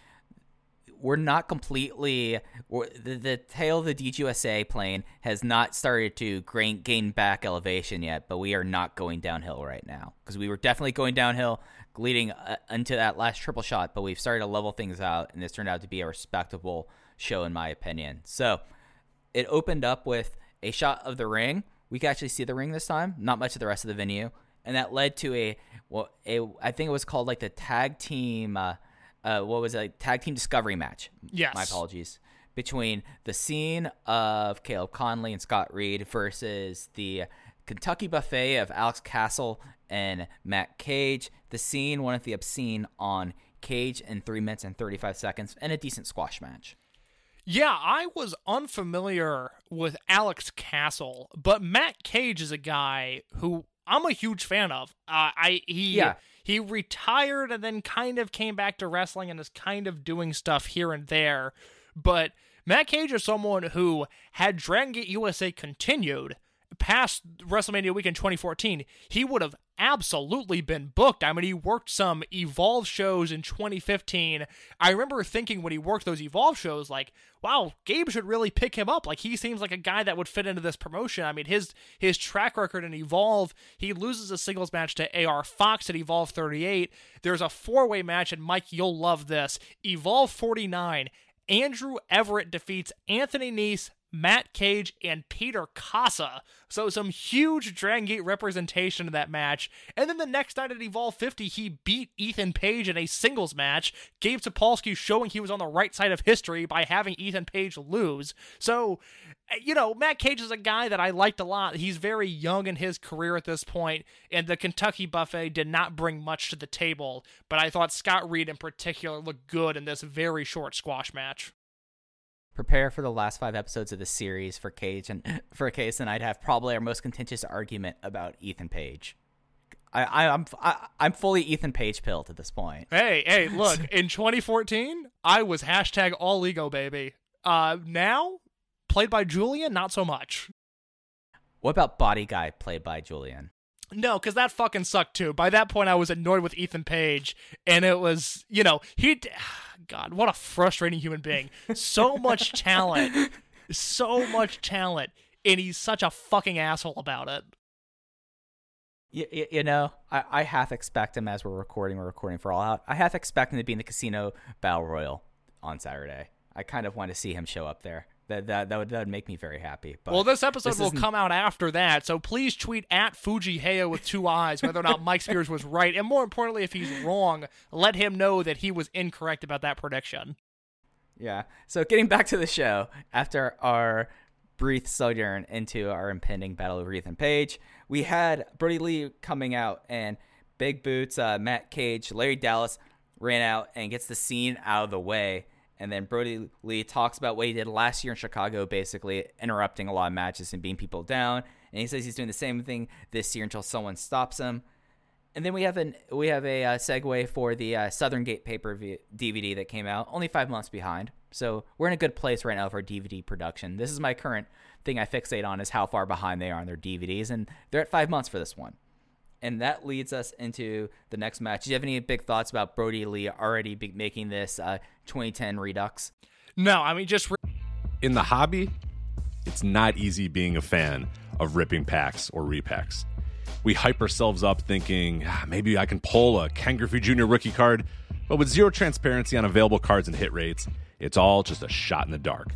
we're not completely we're, the, the tail of the DGUSA plane has not started to gain, gain back elevation yet, but we are not going downhill right now because we were definitely going downhill leading uh, into that last triple shot, but we've started to level things out, and this turned out to be a respectable show in my opinion. So it opened up with a shot of the ring. We could actually see the ring this time, not much of the rest of the venue, and that led to a well, a I think it was called like the tag team. Uh, uh, what was it? Like, tag team discovery match. Yes. my apologies. Between the scene of Caleb Conley and Scott Reed versus the Kentucky buffet of Alex Castle and Matt Cage. The scene, one of the obscene on Cage in three minutes and 35 seconds, and a decent squash match. Yeah, I was unfamiliar with Alex Castle, but Matt Cage is a guy who I'm a huge fan of. Uh, I he Yeah. He retired and then kind of came back to wrestling and is kind of doing stuff here and there. But Matt Cage is someone who had Dragon Gate USA continued past WrestleMania weekend 2014, he would have absolutely been booked. I mean, he worked some Evolve shows in 2015. I remember thinking when he worked those Evolve shows, like, wow, Gabe should really pick him up. Like, he seems like a guy that would fit into this promotion. I mean, his his track record in Evolve, he loses a singles match to AR Fox at Evolve 38. There's a four way match, and Mike, you'll love this. Evolve 49. Andrew Everett defeats Anthony Nese, Matt Cage, and Peter Kaasa. So some huge Dragon Gate representation in that match. And then the next night at Evolve 50, he beat Ethan Page in a singles match. Gabe Sapolsky showing he was on the right side of history by having Ethan Page lose. So, you know, Matt Cage is a guy that I liked a lot. He's very young in his career at this point, and the Kentucky Buffet did not bring much to the table. But I thought Scott Reed in particular looked good in this very short squash match. Prepare for the last five episodes of the series for Cage and for Case, and I'd have probably our most contentious argument about Ethan Page. I, I I'm I, I'm fully Ethan Page pilled at this point. Hey, hey, look, in 2014, I was hashtag all ego, baby. Uh, now, played by Julian, not so much. What about Body Guy played by Julian? No, because that fucking sucked too. By that point, I was annoyed with Ethan Page, and it was, you know, he. God, what a frustrating human being. So much talent. So much talent. And he's such a fucking asshole about it. You, you, you know, I, I half expect him as we're recording. We're recording for All Out. I half expect him to be in the Casino Battle Royal on Saturday. I kind of want to see him show up there. That that that would that would make me very happy. But Well, this episode this will come out after that, so please tweet at Fuji Heyo with two eyes whether or not Mike Spears was right, and more importantly, if he's wrong, let him know that he was incorrect about that prediction. Yeah. So getting back to the show, after our brief sojourn into our impending battle of Ethan Page, we had Brody Lee coming out and Big Boots, uh, Matt Cage, Larry Dallas ran out and gets the scene out of the way. And then Brody Lee talks about what he did last year in Chicago, basically interrupting a lot of matches and beating people down. And he says he's doing the same thing this year until someone stops him. And then we have an we have a uh, segue for the uh, Southern Gate pay per view DVD that came out only five months behind. So we're in a good place right now for DVD production. This is my current thing I fixate on is how far behind they are on their DVDs, and they're at five months for this one. And that leads us into the next match. Do you have any big thoughts about Brody Lee already be making this uh, 2010 Redux? No, I mean just re- in the hobby, it's not easy being a fan of ripping packs or repacks. We hype ourselves up thinking ah, maybe I can pull a Ken Griffey Jr. rookie card, but with zero transparency on available cards and hit rates, it's all just a shot in the dark.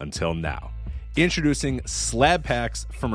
Until now. Introducing slab packs from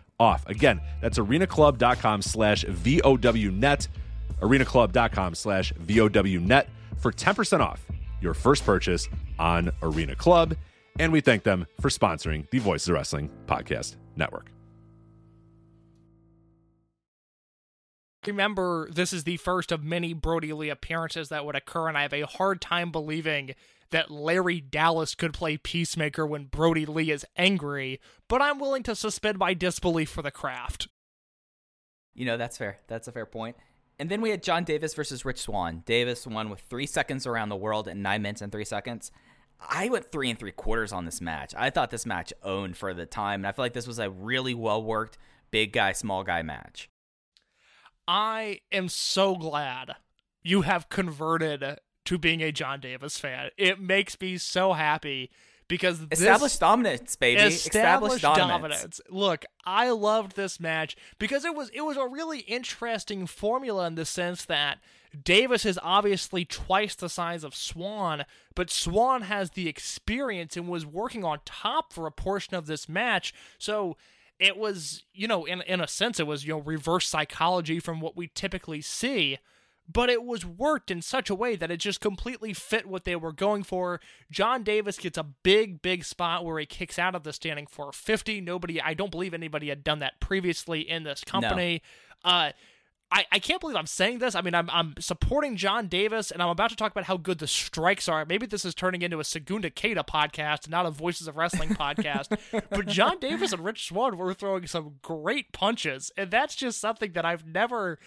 off. Again, that's arenaclub.com slash VOWnet. arenaclub.com slash VOWnet for 10% off your first purchase on Arena Club. And we thank them for sponsoring the Voices of Wrestling Podcast Network. remember this is the first of many Brody Lee appearances that would occur, and I have a hard time believing that Larry Dallas could play Peacemaker when Brody Lee is angry, but I'm willing to suspend my disbelief for the craft. You know, that's fair. That's a fair point. And then we had John Davis versus Rich Swann. Davis won with three seconds around the world in nine minutes and three seconds. I went three and three quarters on this match. I thought this match owned for the time, and I feel like this was a really well worked big guy, small guy match. I am so glad you have converted to being a John Davis fan. It makes me so happy because this Established dominance, baby. established dominance. dominance. Look, I loved this match because it was it was a really interesting formula in the sense that Davis is obviously twice the size of Swann, but Swann has the experience and was working on top for a portion of this match. So it was, you know, in in a sense it was, you know, reverse psychology from what we typically see but it was worked in such a way that it just completely fit what they were going for. John Davis gets a big, big spot where he kicks out of the standing for 50. Nobody, I don't believe anybody had done that previously in this company. Uh, I, I can't believe I'm saying this. I mean, I'm, I'm supporting John Davis, and I'm about to talk about how good the strikes are. Maybe this is turning into a Segunda Caida podcast, not a Voices of Wrestling podcast. but John Davis and Rich Swann were throwing some great punches, and that's just something that I've never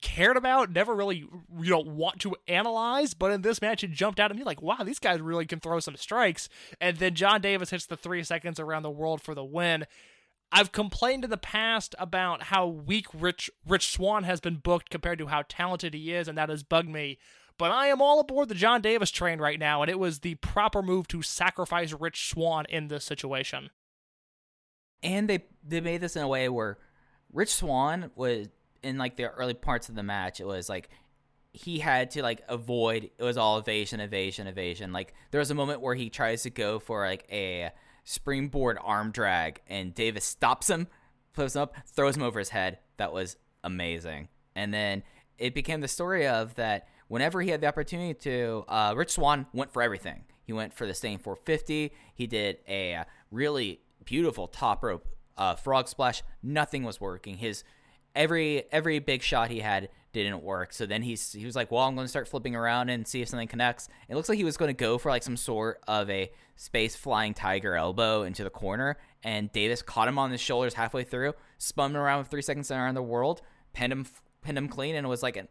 cared about, never really you know want to analyze, but in this match it jumped out at me like, wow, these guys really can throw some strikes. And then John Davis hits the three seconds around the world for the win. I've complained in the past about how weak Rich Rich Swann has been booked compared to how talented he is, and that has bugged me. but I am all aboard the John Davis train right now, and it was the proper move to sacrifice Rich Swann in this situation. and they they made this in a way where Rich Swann was in like the early parts of the match. It was like he had to like avoid. It was all evasion, evasion, evasion. Like there was a moment where he tries to go for like a springboard arm drag, and Davis stops him, flips him up, throws him over his head. That was amazing. And then it became the story of that whenever he had the opportunity to, uh, Rich Swann went for everything. He went for the staying 450. He did a really beautiful top rope uh, frog splash. Nothing was working. His every every big shot he had didn't work. So then he's he was like, "Well, I'm going to start flipping around and see if something connects." It looks like he was going to go for like some sort of a space flying tiger elbow into the corner, and Davis caught him on his shoulders halfway through, spun him around with three seconds around the world, pinned him pinned him clean, and it was like a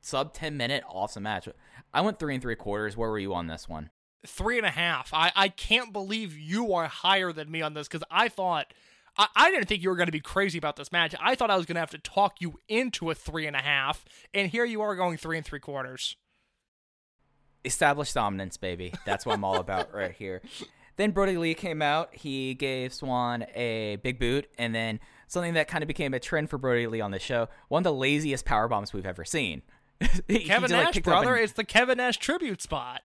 sub ten minute awesome match. I went three and three quarters. Where were you on this one? Three and a half. I, I can't believe you are higher than me on this because I thought. I, I didn't think you were going to be crazy about this match. I thought I was going to have to talk you into a three and a half, and here you are going three and three quarters. established dominance, baby. That's what I'm all about right here. Then Brody Lee came out. He gave Swann a big boot, and then something that kind of became a trend for Brody Lee on the show. One of the laziest power bombs we've ever seen. He Kevin just, Nash, up brother, and- it's the Kevin Nash tribute spot.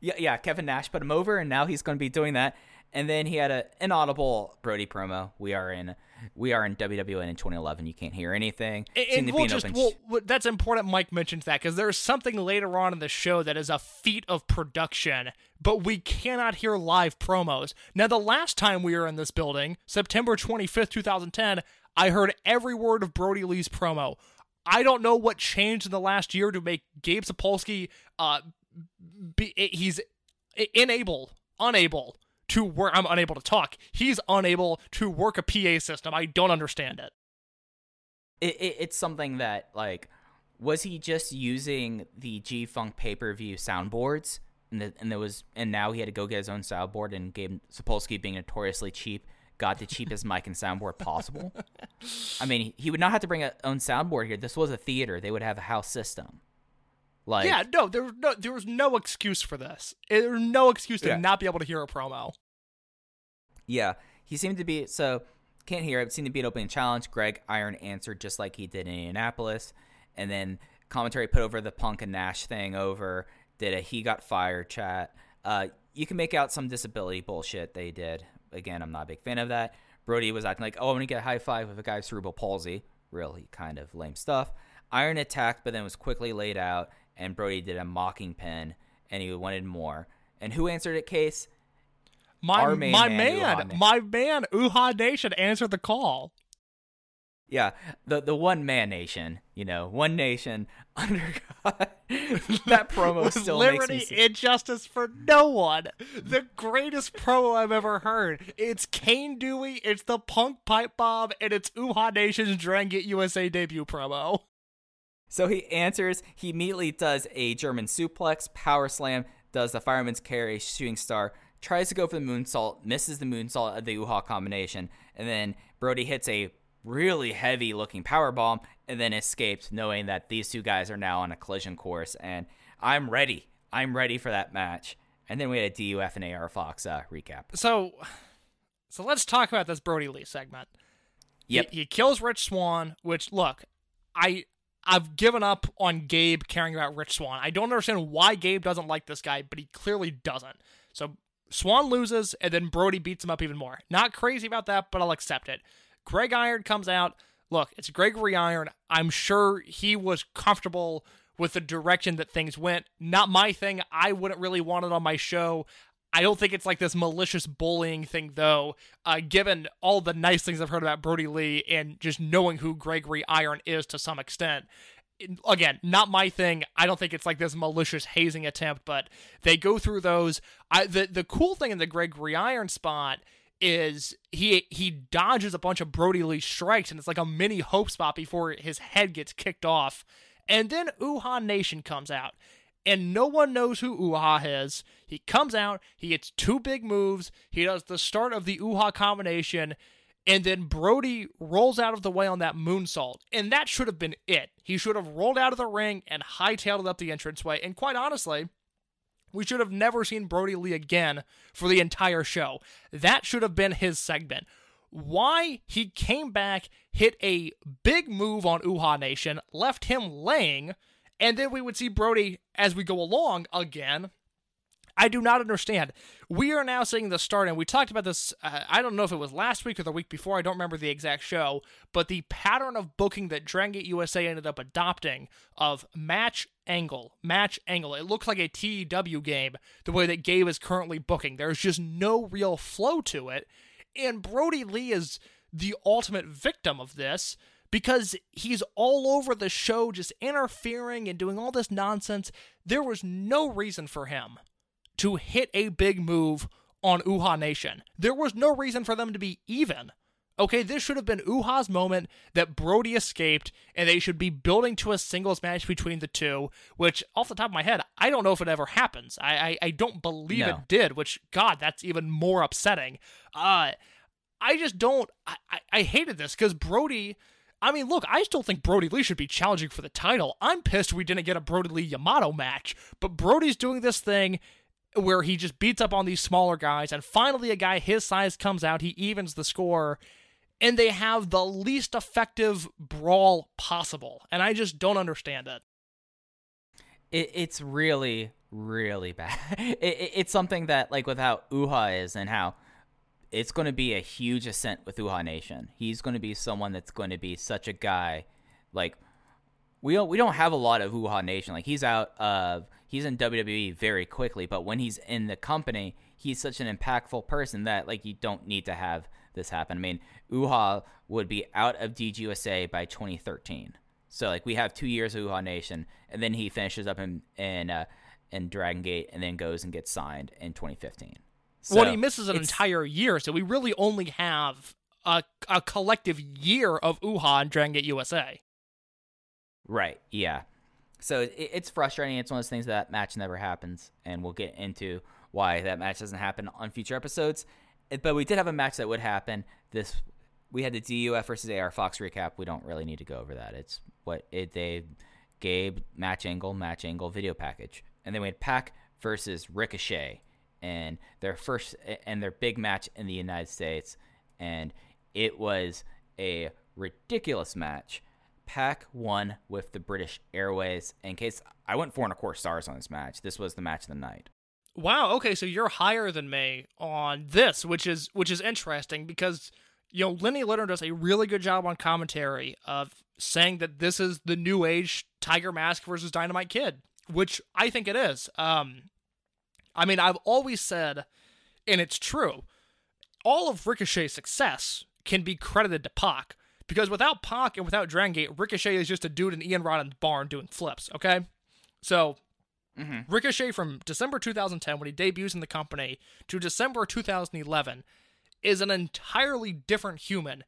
yeah, yeah. Kevin Nash put him over, and now he's going to be doing that. And then he had a inaudible Brody promo. We are in, we are in WWN in 2011. You can't hear anything. And, and we'll just we'll, that's important. Mike mentions that because there's something later on in the show that is a feat of production, but we cannot hear live promos. Now, the last time we were in this building, September 25th, 2010, I heard every word of Brody Lee's promo. I don't know what changed in the last year to make Gabe Sapolsky uh be he's unable unable to work I'm unable to talk. He's unable to work a PA system. I don't understand it. it, it, it's something that like was he just using the G Funk pay per view soundboards and the, and there was and now he had to go get his own soundboard and Gabe Sapolsky being notoriously cheap got the cheapest mic and soundboard possible. I mean, he would not have to bring a own soundboard here. This was a theater; they would have a house system. Like yeah, no, there was no there was no excuse for this. There was no excuse to Yeah. not be able to hear a promo. Yeah, he seemed to be so can't hear it. Seemed to be an opening challenge. Greg Iron answered just like he did in Indianapolis, and then commentary put over the Punk and Nash thing over. Did a he got fired chat. Uh, you can make out some disability bullshit they did. Again, I'm not a big fan of that. Brody was acting like, oh, I'm gonna get a high five with a guy with cerebral palsy. Really kind of lame stuff. Iron attacked, but then was quickly laid out, and Brody did a mocking pin, and he wanted more. And who answered it, Case? My main my man, man, my man, Uha Nation answered the call. Yeah, the the one man nation, you know, one nation under God. that promo still makes me liberty and justice for no one. The greatest promo I've ever heard. It's Cane Dewey, it's the Punk Pipe Bomb, and it's Uha Nation's Dragon Gate USA debut promo. So he answers. He immediately does a German suplex, power slam, does the fireman's carry, shooting star, tries to go for the moonsault, misses the moonsault of the Uha combination, and then Brody hits a really heavy looking power bomb and then escapes, knowing that these two guys are now on a collision course. And I'm ready. I'm ready for that match. And then we had a DUF and AR Fox uh, recap. So so let's talk about this Brody Lee segment. Yep. He, he kills Rich Swann, which look, I I've given up on Gabe caring about Rich Swann. I don't understand why Gabe doesn't like this guy, but he clearly doesn't. So Swann loses, and then Brody beats him up even more. Not crazy about that, but I'll accept it. Greg Iron comes out. Look, it's Gregory Iron. I'm sure he was comfortable with the direction that things went. Not my thing. I wouldn't really want it on my show. I don't think it's like this malicious bullying thing, though, uh, given all the nice things I've heard about Brody Lee and just knowing who Gregory Iron is to some extent. Again, not my thing. I don't think it's like this malicious hazing attempt, but they go through those. I, the the cool thing in the Gregory Iron spot is he he dodges a bunch of Brody Lee strikes, and it's like a mini hope spot before his head gets kicked off. And then Uha Nation comes out, and no one knows who Uha is. He comes out, he hits two big moves, he does the start of the Uha combination, And then Brody rolls out of the way on that moonsault. And that should have been it. He should have rolled out of the ring and hightailed it up the entranceway. And quite honestly, we should have never seen Brody Lee again for the entire show. That should have been his segment. Why he came back, hit a big move on Uha Nation, left him laying, and then we would see Brody as we go along again. I do not understand. We are now seeing the start, and we talked about this. Uh, I don't know if it was last week or the week before. I don't remember the exact show, but the pattern of booking that Dragon USA ended up adopting of match angle, match angle. It looks like a TEW game the way that Gabe is currently booking. There's just no real flow to it, and Brody Lee is the ultimate victim of this because he's all over the show just interfering and doing all this nonsense. There was no reason for him to hit a big move on Uha Nation. There was no reason for them to be even. Okay, this should have been Uha's moment that Brody escaped, and they should be building to a singles match between the two, which, off the top of my head, I don't know if it ever happens. I, I, I don't believe No. it did, which, God, that's even more upsetting. Uh, I just don't. I, I, I hated this because Brody. I mean, look, I still think Brody Lee should be challenging for the title. I'm pissed we didn't get a Brody Lee Yamato match, but Brody's doing this thing where he just beats up on these smaller guys, and finally a guy his size comes out, he evens the score, and they have the least effective brawl possible. And I just don't understand it. It, it's really, really bad. It, it, it's something that, like, with how Uha is and how it's going to be a huge ascent with Uha Nation. He's going to be someone that's going to be such a guy. Like, we don't, we don't have a lot of Uha Nation. Like, he's out of, he's in WWE very quickly, but when he's in the company, he's such an impactful person that, like, you don't need to have this happen. I mean, Uha would be out of DGUSA by 2013. So like we have two years of Uha Nation, and then he finishes up in in uh, in Dragon Gate, and then goes and gets signed in 2015. So well, he misses an entire year, so we really only have a, a collective year of Uha and Dragon Gate USA. Right. Yeah. So it, it's frustrating. It's one of those things that match never happens, and we'll get into why that match doesn't happen on future episodes. It- But we did have a match that would happen. This we had the DUF versus AR Fox recap. We don't really need to go over that. It's what it they Gabe match angle match angle video package, and then we had Pac versus Ricochet, and their first eh, and their big match in the United States, and it was a ridiculous match. Pac won with the British Airways. In case I went four and a quarter stars on this match, this was the match of the night. Wow. Okay, so you're higher than me on this, which is which is interesting because you know Lenny Litter does a really good job on commentary of saying that this is the new age Tiger Mask versus Dynamite Kid, which I think it is. Um, I mean, I've always said, and it's true, all of Ricochet's success can be credited to Pac. Because without Pac and without Dragon Gate, Ricochet is just a dude in Ian Rotten's barn doing flips, okay? So Ricochet from December 2010, when he debuts in the company, to December 2011, is an entirely different human.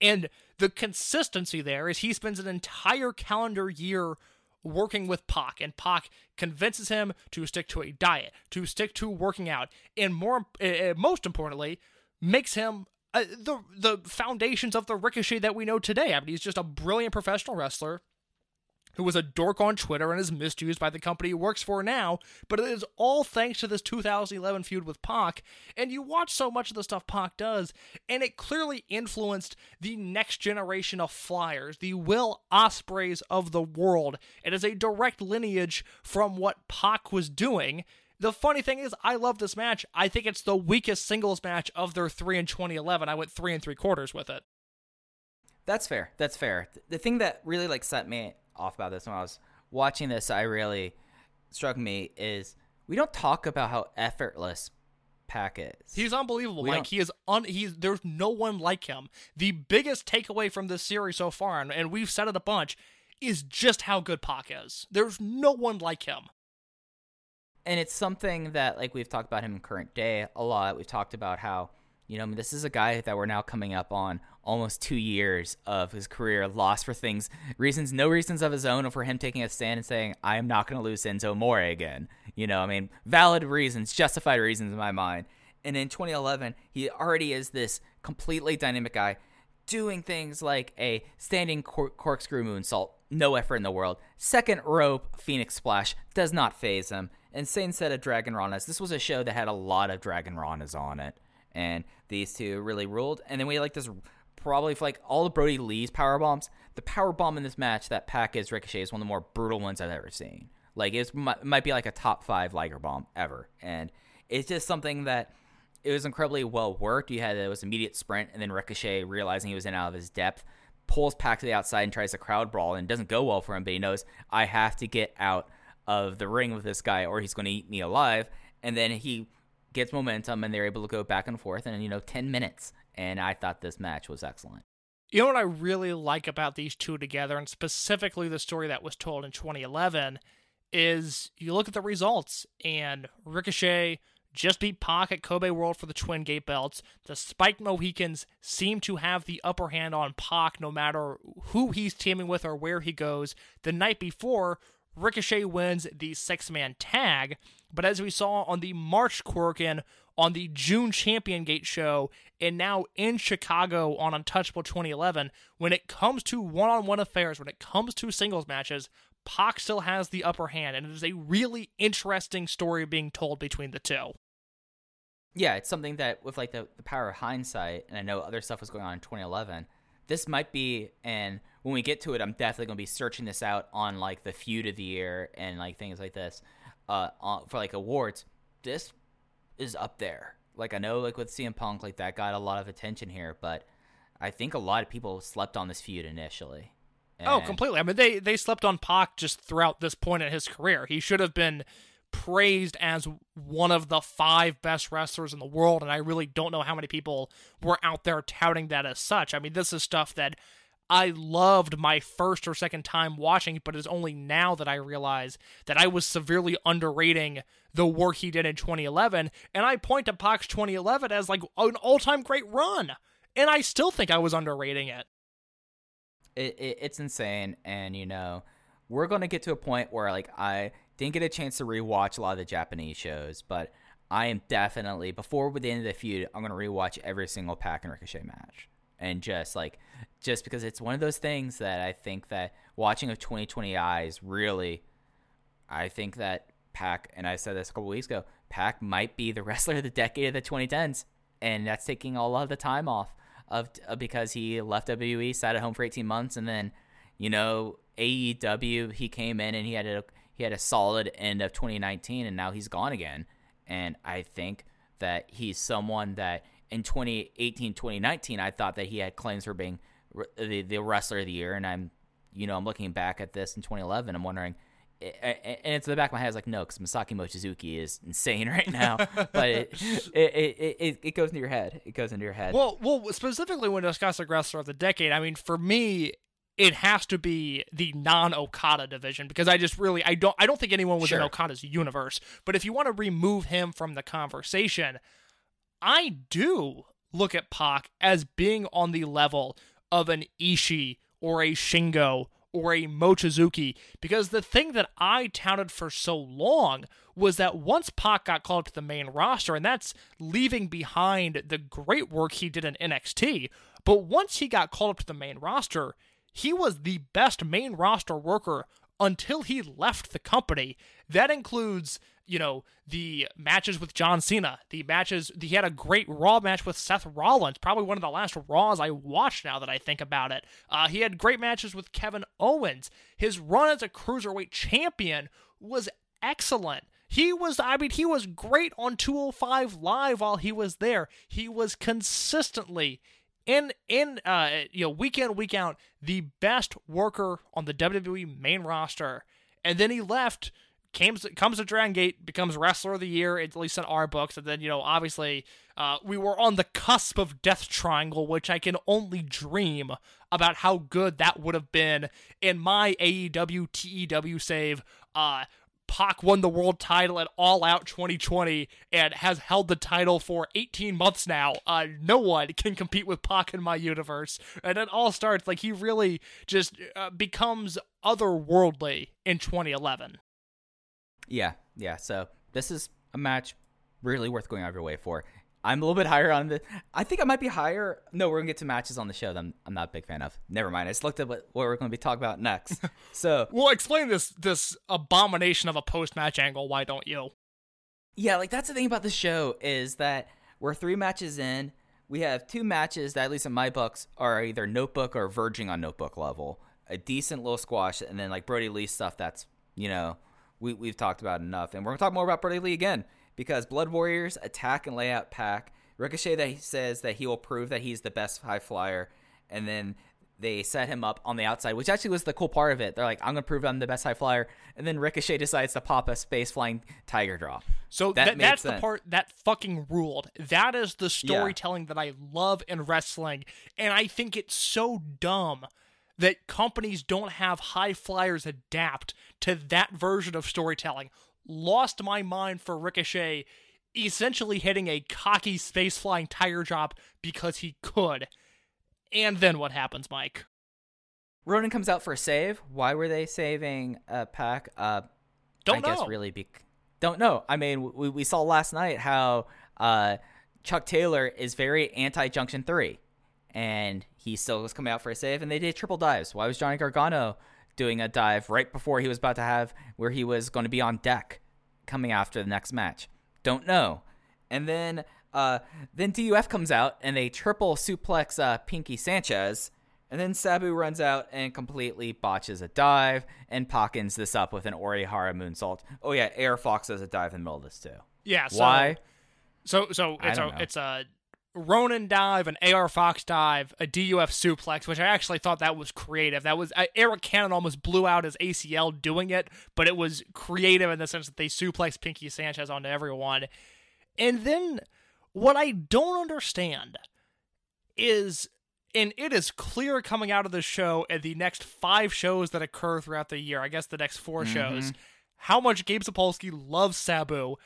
And the consistency there is he spends an entire calendar year working with Pac, and Pac convinces him to stick to a diet, to stick to working out, and more, uh, most importantly, makes him uh, the the foundations of the Ricochet that we know today. I mean, he's just a brilliant professional wrestler who was a dork on Twitter and is misused by the company he works for now, but it is all thanks to this 2011 feud with Pac. And you watch so much of the stuff Pac does, and it clearly influenced the next generation of flyers, the Will Ospreays of the world. It is a direct lineage from what Pac was doing. The funny thing is, I love this match. I think it's the weakest singles match of their three in 2011. I went three and three quarters with it. That's fair. That's fair. The thing that really like set me off about this when I was watching this, I really struck me is we don't talk about how effortless Pac is. He's unbelievable. We Like don't- he is un he's there's no one like him. The biggest takeaway from this series so far, and, and we've said it a bunch, is just how good Pac is. There's no one like him. And it's something that like we've talked about him in current day a lot. We've talked about how you know I mean, this is a guy that we're now coming up on almost two years of his career lost for things reasons no reasons of his own or for him taking a stand and saying I am not going to lose Enzo Amore again. You know I mean valid reasons, justified reasons in my mind. And in 2011, he already is this completely dynamic guy doing things like a standing cor- corkscrew moonsault, no effort in the world. Second rope Phoenix Splash does not phase him. Insane set of Dragon Ranas. This was a show that had a lot of Dragon Ranas on it. And these two really ruled. And then we had like this probably like all of Brody Lee's power bombs. The power bomb in this match that Pac is Ricochet is one of the more brutal ones I've ever seen. Like it might be like a top five Liger bomb ever. And it's just something that it was incredibly well worked. You had uh, it was immediate sprint, and then Ricochet realizing he was in out of his depth, pulls Pac to the outside and tries to crowd brawl, and it doesn't go well for him. But he knows I have to get out of the ring with this guy, or he's going to eat me alive. And then he gets momentum, and they're able to go back and forth and you know ten minutes. And I thought this match was excellent. You know what I really like about these two together, and specifically the story that was told in 2011, is you look at the results, and Ricochet just beat Pac at Kobe World for the Twin Gate belts. The Spike Mohicans seem to have the upper hand on Pac no matter who he's teaming with or where he goes. The night before, Ricochet wins the six man tag, but as we saw on the March Korakuen on the June Champion Gate show, and now in Chicago on Untouchable 2011, when it comes to one on one affairs, when it comes to singles matches, Pac still has the upper hand, and it is a really interesting story being told between the two yeah, it's something that with like the, the power of hindsight, and I know other stuff was going on in 2011. This might be, and when we get to it, I'm definitely gonna be searching this out on like the feud of the year and like things like this, uh, for like awards. This is up there. Like I know, like with CM Punk, like that got a lot of attention here, but I think a lot of people slept on this feud initially. Oh, and... Oh, completely. I mean, they they slept on Pac just throughout this point in his career. He should have been praised as one of the five best wrestlers in the world, and I really don't know how many people were out there touting that as such. I mean, this is stuff that I loved my first or second time watching, but it's only now that I realize that I was severely underrating the work he did in 2011, and I point to Pac's 2011 as like an all-time great run, and I still think I was underrating it. It, it it's insane, and you know, we're gonna get to a point where like I didn't get a chance to rewatch a lot of the Japanese shows, but I am definitely before the end of the feud, I'm gonna rewatch every single Pac and Ricochet match, and just like just because it's one of those things that I think that watching of 2020 eyes really, I think that Pac and I said this a couple weeks ago, Pac might be the wrestler of the decade of the 2010s, and that's taking a lot of the time off of uh, because he left WWE, sat at home for 18 months, and then you know AEW he came in and he had a he had a solid end of 2019 and now he's gone again. And I think that he's someone that in 2018, 2019, I thought that he had claims for being the, the wrestler of the year. And I'm, you know, I'm looking back at this in 2011. I'm wondering, eh, eh, eh, and it's in the back of my head, I was like, no, because Masaaki Mochizuki is insane right now. but it, it, it, it, it goes into your head. It goes into your head. Well, well, specifically when discussing wrestler of the decade, I mean, for me, it has to be the non-Okada division because I just really I don't I don't think anyone was sure. in Okada's universe. But if you want to remove him from the conversation, I do look at Pac as being on the level of an Ishii or a Shingo or a Mochizuki because the thing that I touted for so long was that once Pac got called up to the main roster, and that's leaving behind the great work he did in NXT, but once he got called up to the main roster, he was the best main roster worker until he left the company. That includes, you know, the matches with John Cena, the matches. He had a great Raw match with Seth Rollins, probably one of the last Raws I watched now that I think about it. Uh, he had great matches with Kevin Owens. His run as a cruiserweight champion was excellent. He was, I mean, he was great on 205 Live while he was there. He was consistently in in uh you know week in week out the best worker on the WWE main roster, and then he left. Comes, comes to Dragon Gate, becomes Wrestler of the Year, at least in our books. And then, you know, obviously, uh, we were on the cusp of Death Triangle, which I can only dream about how good that would have been in my AEW TEW save. Uh, Pac won the world title at All Out 2020 and has held the title for 18 months now. Uh, no one can compete with Pac in my universe. And it all starts like he really just uh, becomes otherworldly in 2011. Yeah, yeah. So this is a match really worth going out of your way for. I'm a little bit higher on the. I think I might be higher. No, we're gonna get to matches on the show that I'm, I'm not a big fan of. Never mind. I just looked at what, what we're gonna be talking about next. so Well, explain this this abomination of a post match angle. Why don't you? yeah, like that's the thing about the show is that we're three matches in. We have two matches that, at least in my books, are either notebook or verging on notebook level. A decent little squash, and then like Brody Lee stuff that's you know we we've talked about enough, and we're gonna talk more about Brody Lee again because Blood Warriors attack and lay out Pac. Ricochet that he says that he will prove that he's the best high flyer, and then they set him up on the outside, which actually was the cool part of it. They're like, "I'm gonna prove I'm the best high flyer," and then Ricochet decides to pop a space flying tiger drop. So That made that's the part that fucking ruled. That is the storytelling that I love in wrestling, and I think it's so dumb that companies don't have high flyers adapt to that version of storytelling. Lost my mind for Ricochet essentially hitting a cocky space flying tiger drop because he could. And then what happens, Mike? Ronin comes out for a save. Why were they saving a Pac? Uh, Don't I guess know. really be- don't know. I mean, we, we saw last night how uh, Chuck Taylor is very anti Junction Three, and he still was coming out for a save, and they did triple dives. Why was Johnny Gargano doing a dive right before he was about to have where he was going to be on deck coming after the next match? Don't know. And then uh, then DUF comes out and they triple suplex uh, Pinkie Sanchez. And then Sabu runs out and completely botches a dive and pockets this up with an Orihara moonsault. Oh yeah, AR Fox does a dive in the middle of this too. Yeah. So, Why? So so it's a know. it's a Ronin dive, an AR Fox dive, a DUF suplex, which I actually thought that was creative. That was uh, Arik Cannon almost blew out his ACL doing it, but it was creative in the sense that they suplexed Pinkie Sanchez onto everyone. And then what I don't understand is and it is clear coming out of the show and the next five shows that occur throughout the year, I guess the next 4 shows, how much Gabe Sapolsky loves Sabu.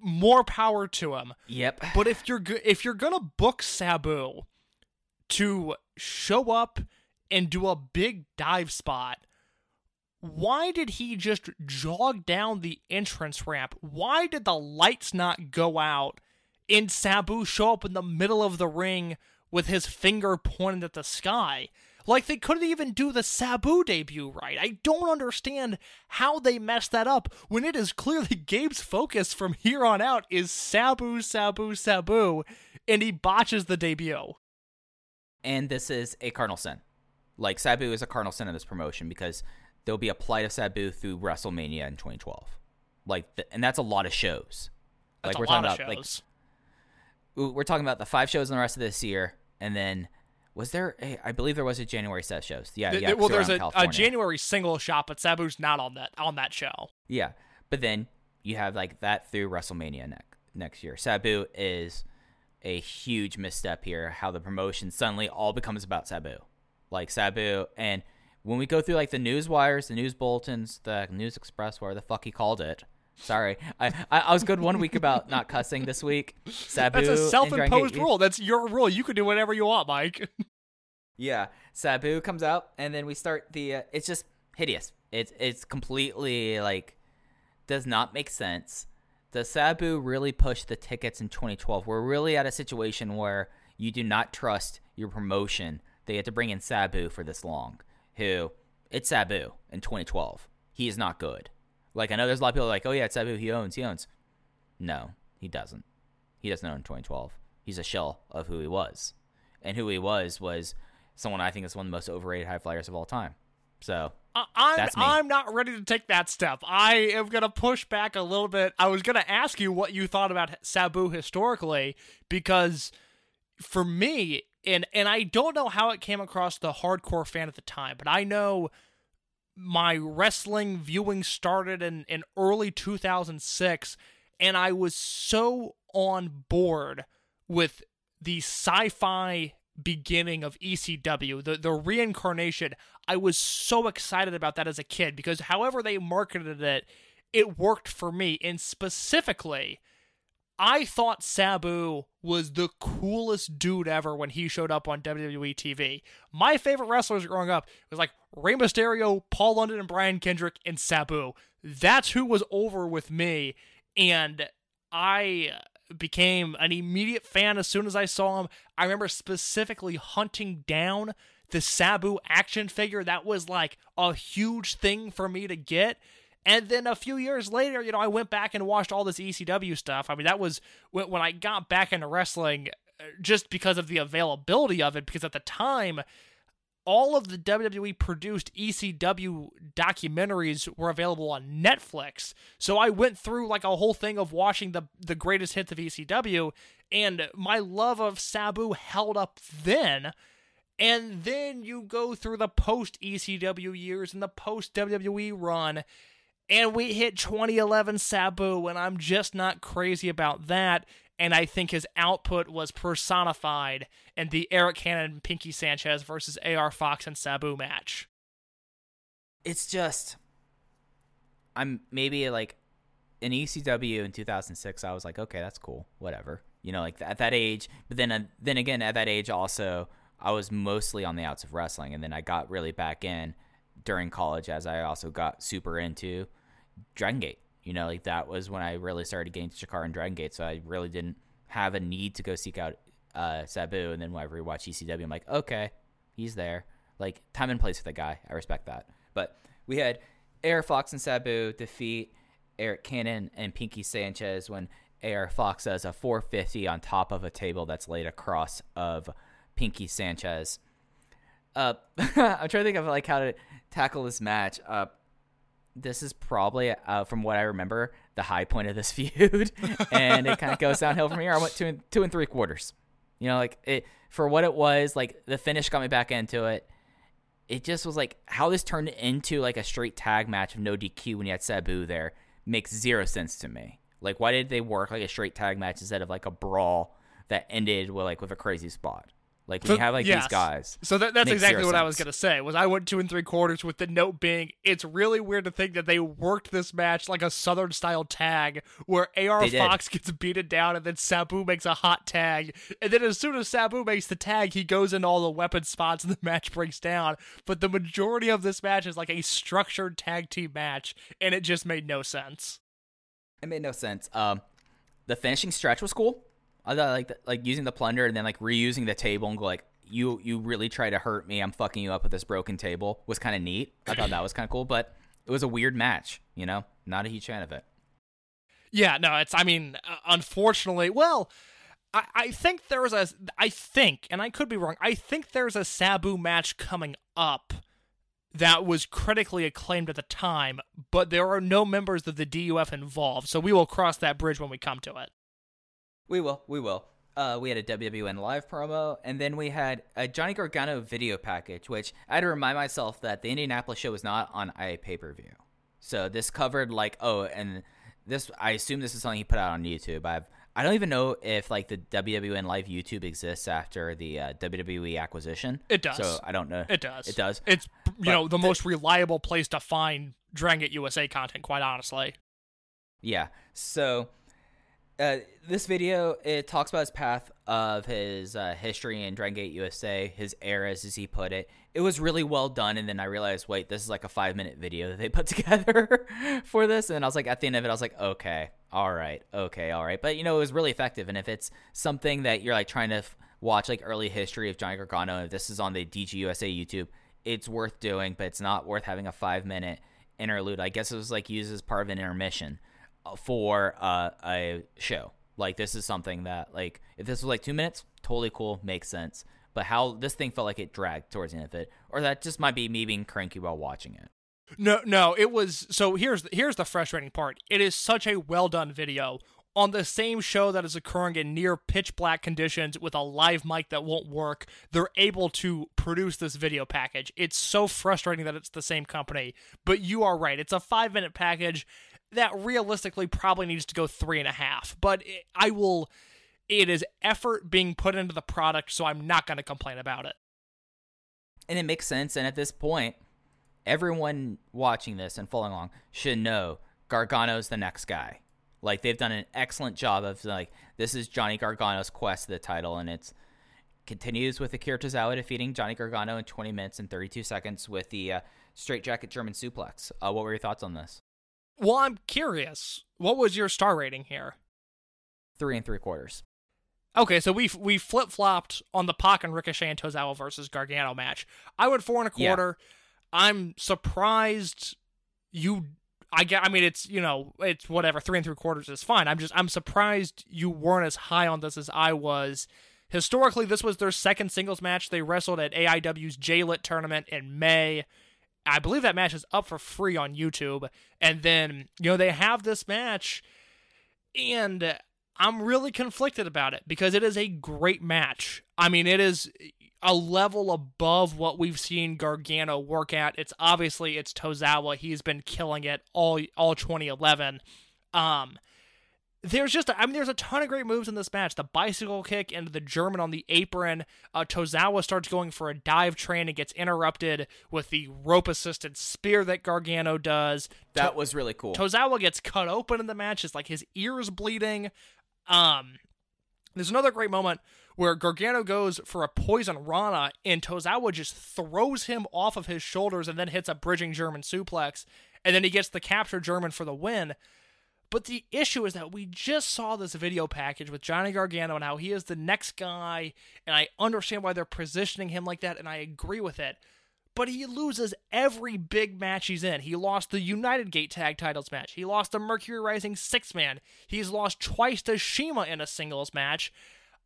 More power to him. Yep. But if you're go- if you're gonna book Sabu to show up and do a big dive spot, why did he just jog down the entrance ramp? Why did the lights not go out and Sabu show up in the middle of the ring with his finger pointed at the sky? Like they couldn't even do the Sabu debut right. I don't understand how they messed that up when it is clearly Gabe's focus from here on out is Sabu, Sabu, Sabu, and he botches the debut. and this is a cardinal sin. Like Sabu is a cardinal sin in this promotion because there'll be a plight of Sabu through WrestleMania in 2012. Like, and that's a lot of shows. That's like we're talking about, shows. like we're talking about the five shows in the rest of this year, and then was there? A, I believe there was a January set of shows. Yeah, Th- yeah. well, there's a, a January single shot, but Sabu's not on that on that show. Yeah, but then you have like that through WrestleMania next next year. Sabu is a huge misstep here. How the promotion suddenly all becomes about Sabu, like Sabu, and when we go through like the news wires, the news bulletins, the News Express, whatever the fuck he called it. Sorry, I I, I was good one week about not cussing this week. Sabu, That's a self-imposed rule. That's your rule. You can do whatever you want, Mike. Yeah, Sabu comes out, and then we start the. Uh, it's just hideous. It's it's completely like does not make sense. Does Sabu really push the tickets in 2012? We're really at a situation where you do not trust your promotion. They had to bring in Sabu for this long. Who it's Sabu in 2012. He is not good. Like I know there's a lot of people like, oh yeah, it's Sabu. He owns. He owns. No, he doesn't. He doesn't own 2012. He's a shell of who he was, and who he was was someone I think is one of the most overrated high flyers of all time. So I- I'm I'm not ready to take that step. I am gonna push back a little bit. I was gonna ask you what you thought about Sabu historically because for me, and and I don't know how it came across the hardcore fan at the time, but I know my wrestling viewing started in, in early 2006 and I was so on board with the sci-fi beginning of ECW, the the reincarnation. I was so excited about that as a kid because however they marketed it, it worked for me. And specifically, I thought Sabu was the coolest dude ever when he showed up on WWE TV. My favorite wrestlers growing up was like Rey Mysterio, Paul London, and Brian Kendrick, and Sabu. That's who was over with me. And I became an immediate fan as soon as I saw him. I remember specifically hunting down the Sabu action figure. That was like a huge thing for me to get. And then a few years later, you know, I went back and watched all this ECW stuff. I mean, that was when, I got back into wrestling uh, just because of the availability of it. Because at the time, all of the WWE produced ECW documentaries were available on Netflix. So I went through like a whole thing of watching the the greatest hits of ECW and my love of Sabu held up then. And then you go through the post ECW years and the post WWE run and we hit 2011 Sabu and I'm just not crazy about that and I think his output was personified in the Arik Cannon Pinkie Sanchez versus AR Fox and Sabu match. It's just, I'm maybe like in ECW in 2006. I was like, okay, that's cool, whatever. You know, like at that age. But then, uh, then again, at that age, also, I was mostly on the outs of wrestling, and then I got really back in during college as I also got super into Dragon Gate. You know, like that was when I really started getting to Chikara and Dragon Gate. So I really didn't have a need to go seek out uh, Sabu. And then when I rewatch ECW, I'm like, okay, he's there. Like time and place for the guy. I respect that. But we had AR Fox and Sabu defeat Arik Cannon and Pinkie Sanchez when AR Fox does a 450 on top of a table that's laid across of Pinkie Sanchez. Uh, I'm trying to think of like how to tackle this match. Uh, this is probably uh, from what I remember the high point of this feud, and it kind of goes downhill from here. I went two and two and three quarters. You know, like it for what it was. Like the finish got me back into it. It just was like how this turned into like a straight tag match of no DQ when you had Sabu there makes zero sense to me. Like why did they work like a straight tag match instead of like a brawl that ended with like with a crazy spot? Like you have like Yes. these guys. So that, that's exactly what I was gonna say. Was I went two and three quarters with the note being it's really weird to think that they worked this match like a Southern style tag where AR. Fox gets beaten down and then Sabu makes a hot tag, and then as soon as Sabu makes the tag, he goes into all the weapon spots and the match breaks down. But the majority of this match is like a structured tag team match, and it just made no sense. It made no sense. Um, the finishing stretch was cool. I thought like the, like using the plunder and then like reusing the table and go like you you really try to hurt me. I'm fucking you up with this broken table was kind of neat. I thought that was kind of cool, but it was a weird match. You know, not a huge fan of it. Yeah, no, it's. I mean, uh, unfortunately, well, I, I think there was a. I think, and I could be wrong. I think there's a Sabu match coming up that was critically acclaimed at the time, but there are no members of the DUF involved, so we will cross that bridge when we come to it. We will, we will. Uh, we had a WWN live promo, and then we had a Johnny Gargano video package, which I had to remind myself that the Indianapolis show was not on IA pay per view. So this covered like oh, and this I assume this is something he put out on YouTube. I've I don't even know if like the WWN live YouTube exists after the uh, WWE acquisition. It does. So I don't know. It does. It does. It's you But know the the- most reliable place to find Dragon Gate USA content. Quite honestly. Yeah. So uh, this video it talks about his path of his uh, history in Dragon Gate USA, his eras, as he put it. It was really well done, and then I realized, wait, this is like a five minute video that they put together for this, and I was like, at the end of it, I was like, okay, all right, okay, all right, but you know, it was really effective, and if it's something that you're like trying to f- watch like early history of Johnny Gargano, if this is on the DG USA YouTube, it's worth doing, but it's not worth having a five minute interlude. I guess it was like used as part of an intermission for uh, a show. Like this is something that like if this was like two minutes, totally cool, makes sense. But how this thing felt like it dragged towards the end of it, or that just might be me being cranky while watching it. No, no, it was. So here's here's the frustrating part. It is such a well done video on the same show that is occurring in near pitch black conditions with a live mic that won't work. They're able to produce this video package. It's so frustrating that it's the same company. But you are right. It's a five minute package that realistically probably needs to go three and a half. But it, I will. It is effort being put into the product, so I'm not going to complain about it. And it makes sense. And at this point, everyone watching this and following along should know Gargano's the next guy. Like they've done an excellent job of like this is Johnny Gargano's quest to the title, and it's continues with Akira Tozawa defeating Johnny Gargano in 20 minutes and 32 seconds with the uh, straight jacket German suplex. Uh, what were your thoughts on this? Well, I'm curious. What was your star rating here? three and three quarters. Okay, so we we flip flopped on the Pac and Ricochet and Tozawa versus Gargano match. I went four and a Yeah. quarter. I'm surprised you. I get. I mean, it's you know, it's whatever. Three and three quarters is fine. I'm just. I'm surprised you weren't as high on this as I was. Historically, this was their second singles match. They wrestled at AIW's J-Lit tournament in May. I believe that match is up for free on YouTube. And then, you know, they have this match, and I'm really conflicted about it because it is a great match. I mean, it is a level above what we've seen Gargano work at. It's obviously it's Tozawa. He's been killing it all all 2011. Um there's just I mean there's a ton of great moves in this match. The bicycle kick into the German on the apron. Uh, Tozawa starts going for a dive train and gets interrupted with the rope assisted spear that Gargano does. That was really cool. Tozawa gets cut open in the match. It's like his ears bleeding. Um, there's another great moment where Gargano goes for a poison Rana, and Tozawa just throws him off of his shoulders and then hits a bridging German suplex, and then he gets the capture German for the win. But the issue is that we just saw this video package with Johnny Gargano and how he is the next guy, and I understand why they're positioning him like that, and I agree with it. But he loses every big match he's in. He lost the United Gate Tag Titles match. He lost the Mercury Rising Six Man. He's lost twice to CIMA in a singles match.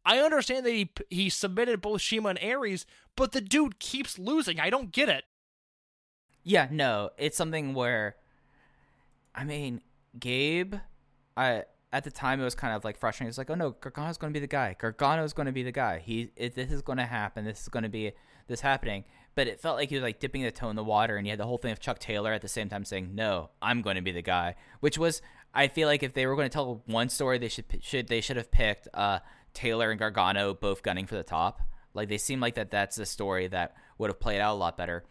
I understand that he he submitted both CIMA and Aries, but the dude keeps losing. I don't get it. Yeah, no, it's something where, I mean, Gabe, I at the time it was kind of like frustrating. It's like, oh no, Gargano's going to be the guy. Gargano's going to be the guy. He, it, this is going to happen. This is going to be this happening. But it felt like he was like dipping the toe in the water, and you had the whole thing of Chuck Taylor at the same time saying, "No, I'm going to be the guy," which was, I feel like if they were going to tell one story, they should should they should have picked uh, Taylor and Gargano both gunning for the top. Like they seem like that that's a story that would have played out a lot better.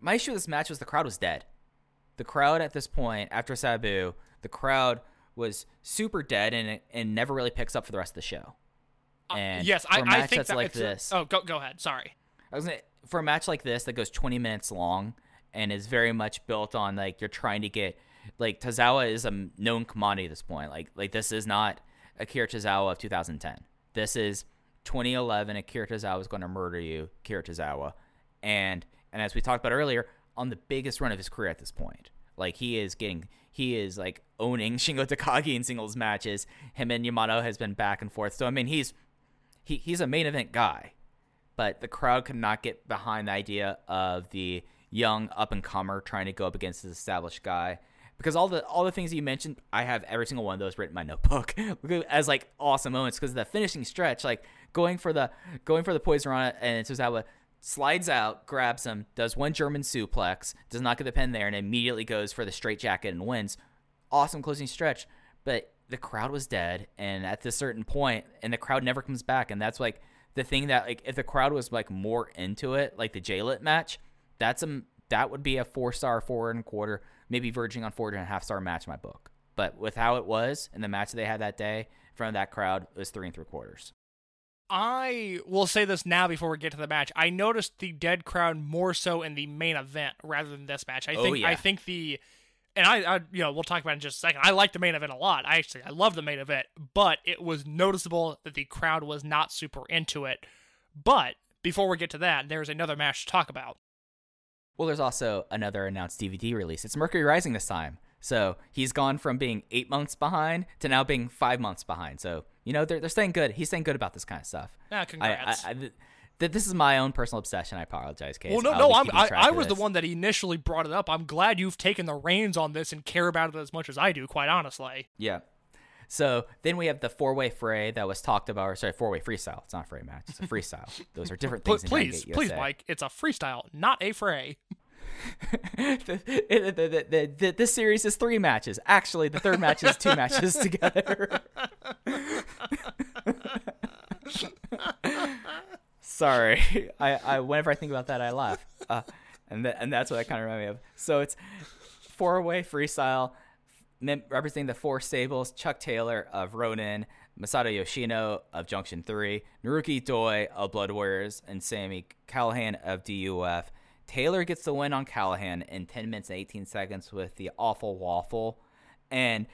My issue with this match was the crowd was dead. The crowd at this point, after Sabu, the crowd was super dead and it, and never really picks up for the rest of the show. And Uh, yes, I, I think that's that like it's a- oh, go go ahead. Sorry. I was gonna, for a match like this that goes 20 minutes long and is very much built on like you're trying to get like Tozawa is a known commodity at this point. Like like this is not Akira Tozawa of 2010. This is 2011. Akira Tozawa is going to murder you, Akira Tozawa, and and as we talked about earlier, on the biggest run of his career at this point. Like he is getting, he is like owning Shingo Takagi in singles matches. Him and Yamato has been back and forth. So I mean, he's he, he's a main event guy but the crowd could not get behind the idea of the young up and comer trying to go up against this established guy because all the all the things that you mentioned i have every single one of those written in my notebook as like awesome moments because the finishing stretch like going for the going for the poison and Tozawa slides out grabs him does one german suplex does not get the pin there and immediately goes for the straight jacket and wins. Awesome closing stretch. But the crowd was dead and at this certain point and the crowd never comes back. And that's like the thing that like if the crowd was like more into it like the j-lit match that's a that would be a four star four and a quarter maybe verging on four and a half star match in my book. But with how it was and the match they had that day in front of that crowd it was three and three quarters I will say this now before we get to the match. I noticed the dead crowd more so in the main event rather than this match. I Oh, think yeah. I think the and I, I you know we'll talk about it in just a second. I like the main event a lot. I actually I love the main event, but it was noticeable that the crowd was not super into it. But before we get to that, there's another match to talk about. Well, there's also another announced DVD release. It's Mercury Rising this time. So he's gone from being eight months behind to now being five months behind. So, you know, they're, they're staying good. He's staying good about this kind of stuff. Ah, I, congrats. I, I, th- th- this is my own personal obsession. I apologize, Case. well, no, I'll no, I'm, I, I was the one that initially brought it up. I'm glad you've taken the reins on this and care about it as much as I do. Quite honestly. Yeah. So then we have the four way fray that was talked about, or sorry, four way freestyle. It's not a fray match, it's a freestyle. Those are different things. in please, please, Mike. It's a freestyle, not a fray. The, the, the, the, this series is three matches. Actually, the third match is two matches together. Sorry, I, I whenever I think about that, I laugh, uh, and th- and that's what I kind of remind me of. So it's four way freestyle, representing the four stables: Chuck Taylor of Ronin, Masato Yoshino of Junction Three, Naruki Doi of Blood Warriors, and Sammy Callihan of DUF. Taylor gets the win on Callihan in 10 minutes and 18 seconds with the awful waffle. And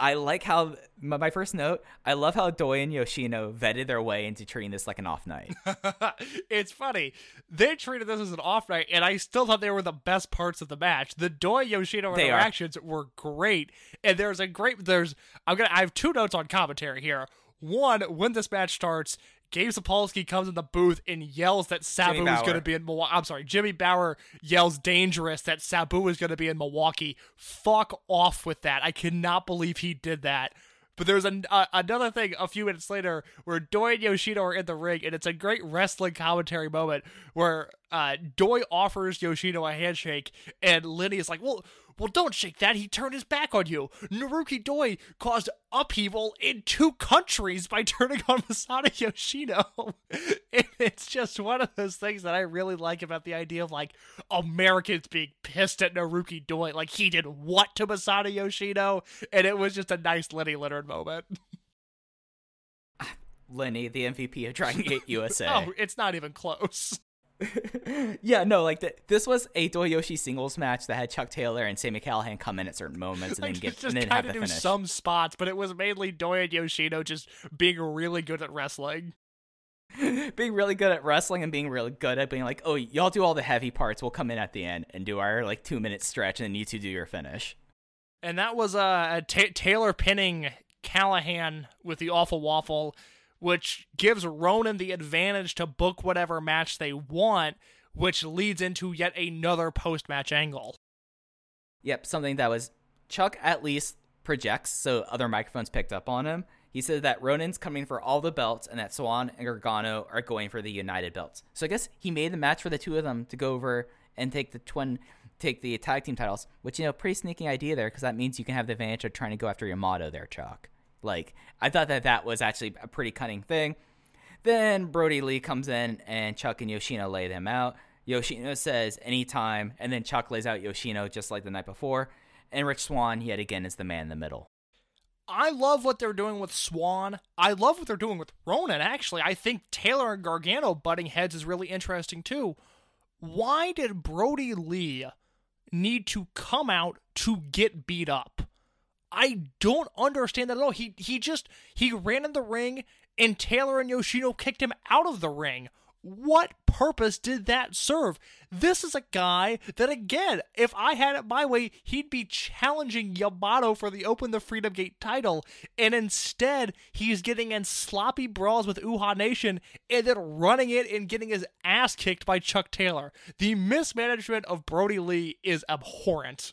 I like how my, my first note. I love how Doi and Yoshino vetted their way into treating this like an off night. it's funny. They treated this as an off night, and I still thought they were the best parts of the match. The Doi Yoshino They are. interactions were great, and there's a great. There's I'm gonna. I have two notes on commentary here. One, when this match starts, Gabe Sapolsky comes in the booth and yells that Sabu is going to be in Milwaukee. I'm sorry, Jimmy Bauer yells dangerous that Sabu is going to be in Milwaukee. Fuck off with that. I cannot believe he did that. But there's an, uh, another thing a few minutes later where Doi and Yoshino are in the ring, and it's a great wrestling commentary moment where uh, Doi offers Yoshino a handshake, and Lenny is like, "Well, well, don't shake that. He turned his back on you. Naruki Doi caused upheaval in two countries by turning on Masato Yoshino. And it's just one of those things that I really like about the idea of like Americans being pissed at Naruki Doi. Like he did what to Masato Yoshino? And it was just a nice Lenny Leonard moment. Ah, Lenny, the MVP of Dragon Gate USA. Oh, it's not even close. yeah, no, like th- this was a Doyoshi singles match that had Chuck Taylor and Sammy Callihan come in at certain moments and Like then get just and then have the do finish. some spots, but it was mainly Doi and Yoshino just being really good at wrestling. being really good at wrestling and being really good at being like, oh, y'all do all the heavy parts. We'll come in at the end and do our like two minute stretch, and then you two do your finish. And that was uh, Ta Taylor pinning Callihan with the awful waffle, which gives Ronin the advantage to book whatever match they want, which leads into yet another post match angle. Yep, something that was Chuck at least projects, so other microphones picked up on him. He said that Ronin's coming for all the belts and that Swann and Gargano are going for the United belts. So I guess he made the match for the two of them to go over and take the twin, take the tag team titles, which you know, pretty sneaky idea there because that means you can have the advantage of trying to go after Yamato there, Chuck. Like I thought that that was actually a pretty cunning thing. Then Brody Lee comes in and Chuck and Yoshino lay them out. Yoshino says anytime, and then Chuck lays out Yoshino just like the night before. And Rich Swann yet again is the man in the middle. I love what they're doing with Swann. I love what they're doing with Ronin, actually. I think Taylor and Gargano butting heads is really interesting, too. Why did Brody Lee need to come out to get beat up? I don't understand that at all. He he just he ran in the ring and Taylor and Yoshino kicked him out of the ring. What purpose did that serve? This is a guy that, again, if I had it my way, he'd be challenging Yamato for the Open the Freedom Gate title, and instead, he's getting in sloppy brawls with Uhaa Nation and then running it and getting his ass kicked by Chuck Taylor. The mismanagement of Brody Lee is abhorrent.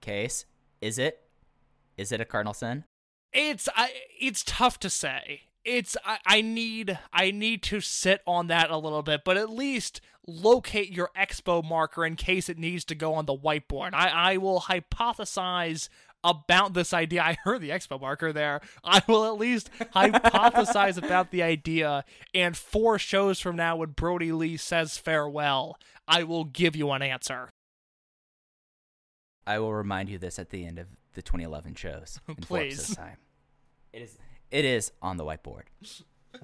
Case, is it? Is it a cardinal sin? It's I, it's tough to say. It's I, I need I need to sit on that a little bit, but at least locate your expo marker in case it needs to go on the whiteboard. I, I will hypothesize about this idea. I heard the expo marker there. I will at least hypothesize about the idea, and four shows from now, when Brody Lee says farewell, I will give you an answer. I will remind you this at the end of the 2011 shows. in Forbes Please. This time. It is. It is on the whiteboard.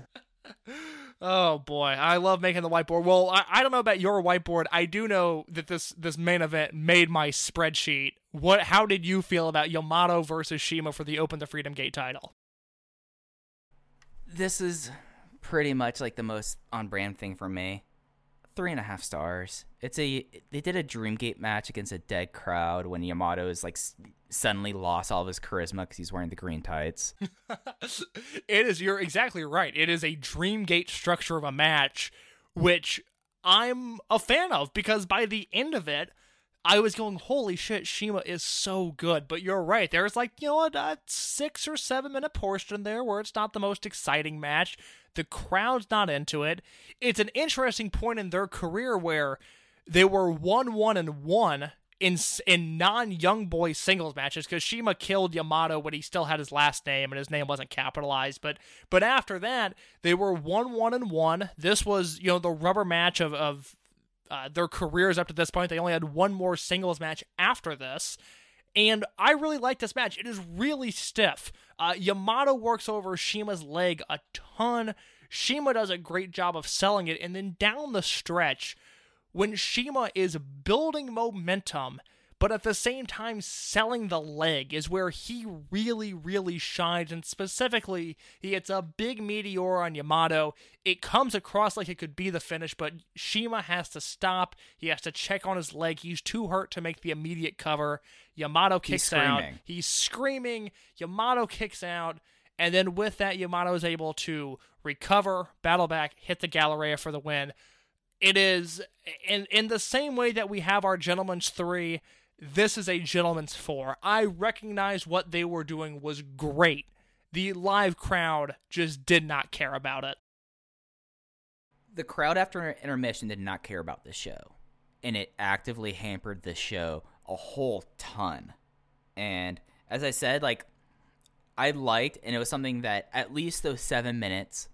Oh boy, I love making the whiteboard. Well, I, I don't know about your whiteboard. I do know that this this main event made my spreadsheet. What? How did you feel about Yamato versus CIMA for the Open the Freedom Gate title? This is pretty much like the most on brand thing for me. Three and a half stars. It's a they did a Dreamgate match against a dead crowd when Yamato is like suddenly lost all of his charisma because he's wearing the green tights. it is. You're exactly right. It is a Dreamgate structure of a match, which I'm a fan of because by the end of it, I was going, "Holy shit, CIMA is so good." But you're right. There's like you know a, a uh, six or seven minute portion there where it's not the most exciting match. The crowd's not into it. It's an interesting point in their career where they were one one and one in in non young boy singles matches because CIMA killed Yamato when he still had his last name and his name wasn't capitalized. But but after that, they were one one and one. This was you know the rubber match of of uh, their careers up to this point. They only had one more singles match after this. And I really like this match. It is really stiff. Uh, Yamato works over CIMA's leg a ton. CIMA does a great job of selling it. And then down the stretch, when CIMA is building momentum, but at the same time, selling the leg is where he really, really shines. And specifically, he hits a big meteor on Yamato. It comes across like it could be the finish, but CIMA has to stop. He has to check on his leg. He's too hurt to make the immediate cover. Yamato kicks out. He's screaming. Yamato kicks out. And then with that, Yamato is able to recover, battle back, hit the Galleria for the win. It is in in the same way that we have our gentleman's three, this is a gentleman's four. I recognize what they were doing was great. The live crowd just did not care about it. the crowd after intermission did not care about the show, and it actively hampered the show a whole ton. And as I said, like I liked, and it was something that at least those seven minutes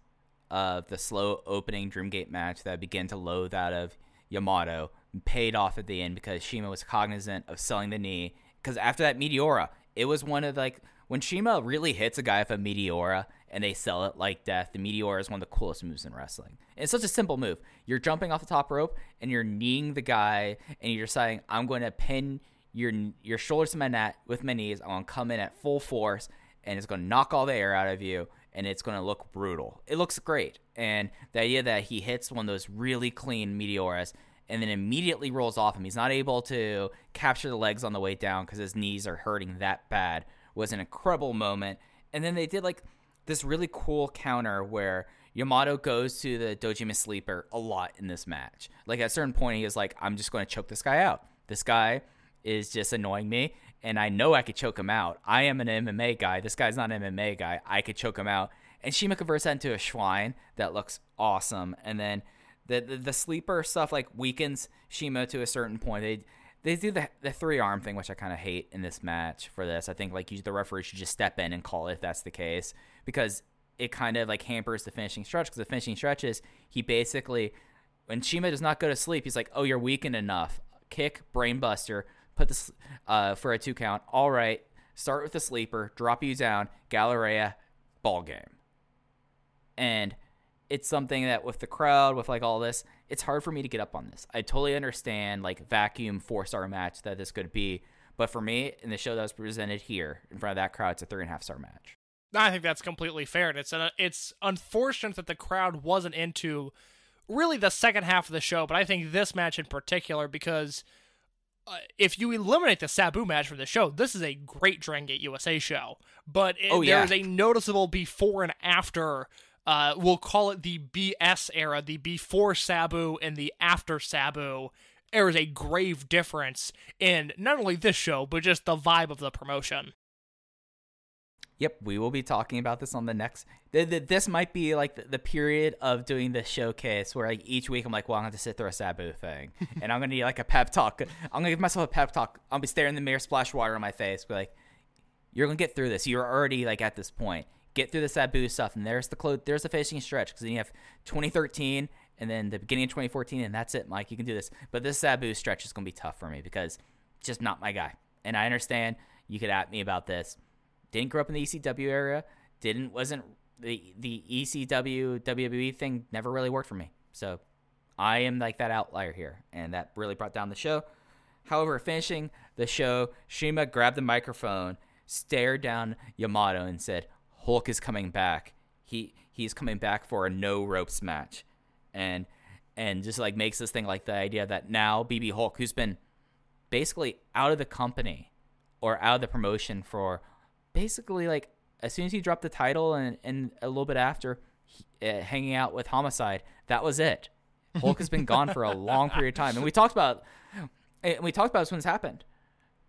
of the slow opening Dreamgate match that began to loathe out of Yamato paid off at the end because CIMA was cognizant of selling the knee. Because after that Meteora, it was one of like when CIMA really hits a guy with a Meteora and they sell it like death. The Meteora is one of the coolest moves in wrestling. And it's such a simple move. You're jumping off the top rope and you're kneeing the guy and you're deciding I'm going to pin your your shoulders to my net with my knees. I'm gonna come in at full force and it's gonna knock all the air out of you and it's gonna look brutal. It looks great. And the idea that he hits one of those really clean meteoras and then immediately rolls off him. He's not able to capture the legs on the way down because his knees are hurting that bad. Was an incredible moment. And then they did like this really cool counter where Yamato goes to the Dojima sleeper a lot in this match. Like at a certain point, he is like, I'm just going to choke this guy out. This guy is just annoying me, and I know I could choke him out. I am an MMA guy. This guy's not an MMA guy. I could choke him out. And CIMA converts that into a Schwein that looks awesome. And then the, the the sleeper stuff like weakens CIMA to a certain point. They they do the the three arm thing, which I kind of hate in this match. For this, I think like you, the referee should just step in and call it if that's the case because it kind of like hampers the finishing stretch. Because the finishing stretch is he basically when CIMA does not go to sleep, he's like, "Oh, you're weakened enough. Kick, brainbuster, put this uh, for a two count. All right, start with the sleeper, drop you down, Galleria, ball game." And it's something that with the crowd, with like all this, it's hard for me to get up on this. I totally understand like vacuum four star match that this could be, but for me, in the show that was presented here in front of that crowd, it's a three and a half star match. I think that's completely fair. And it's uh, it's unfortunate that the crowd wasn't into really the second half of the show, but I think this match in particular because uh, if you eliminate the Sabu match from the show, this is a great Dragon Gate USA show. But it, Oh, yeah. there's a noticeable before and after. Uh, we'll call it the BS era, the before Sabu and the after Sabu. There is a grave difference in not only this show, but just the vibe of the promotion. Yep, we will be talking about this on the next. Th- th- this might be like the, the period of doing the showcase where like each week I'm like, well, I'm going to sit through a Sabu thing, and I'm going to need like a pep talk. I'm going to give myself a pep talk. I'll be staring in the mirror, splash water on my face, be like, you're going to get through this. You're already like at this point. Get through the Sabu stuff, and there's the close. There's the finishing stretch because then you have 2013 and then the beginning of 2014, and that's it, Mike. You can do this. But this Sabu stretch is going to be tough for me because just not my guy. And I understand you could at me about this didn't grow up in the ECW area, didn't wasn't the the ECW WWE thing never really worked for me. So I am like that outlier here, and that really brought down the show. However, finishing the show, CIMA grabbed the microphone, stared down Yamato, and said, "Hulk is coming back. He he's coming back for a no ropes match," and and just like makes this thing like the idea that now BB Hulk, who's been basically out of the company or out of the promotion for basically like as soon as he dropped the title and, and a little bit after he, uh, hanging out with Homicide, that was it. Hulk has been gone for a long period of time, and we talked about and we talked about this when this happened.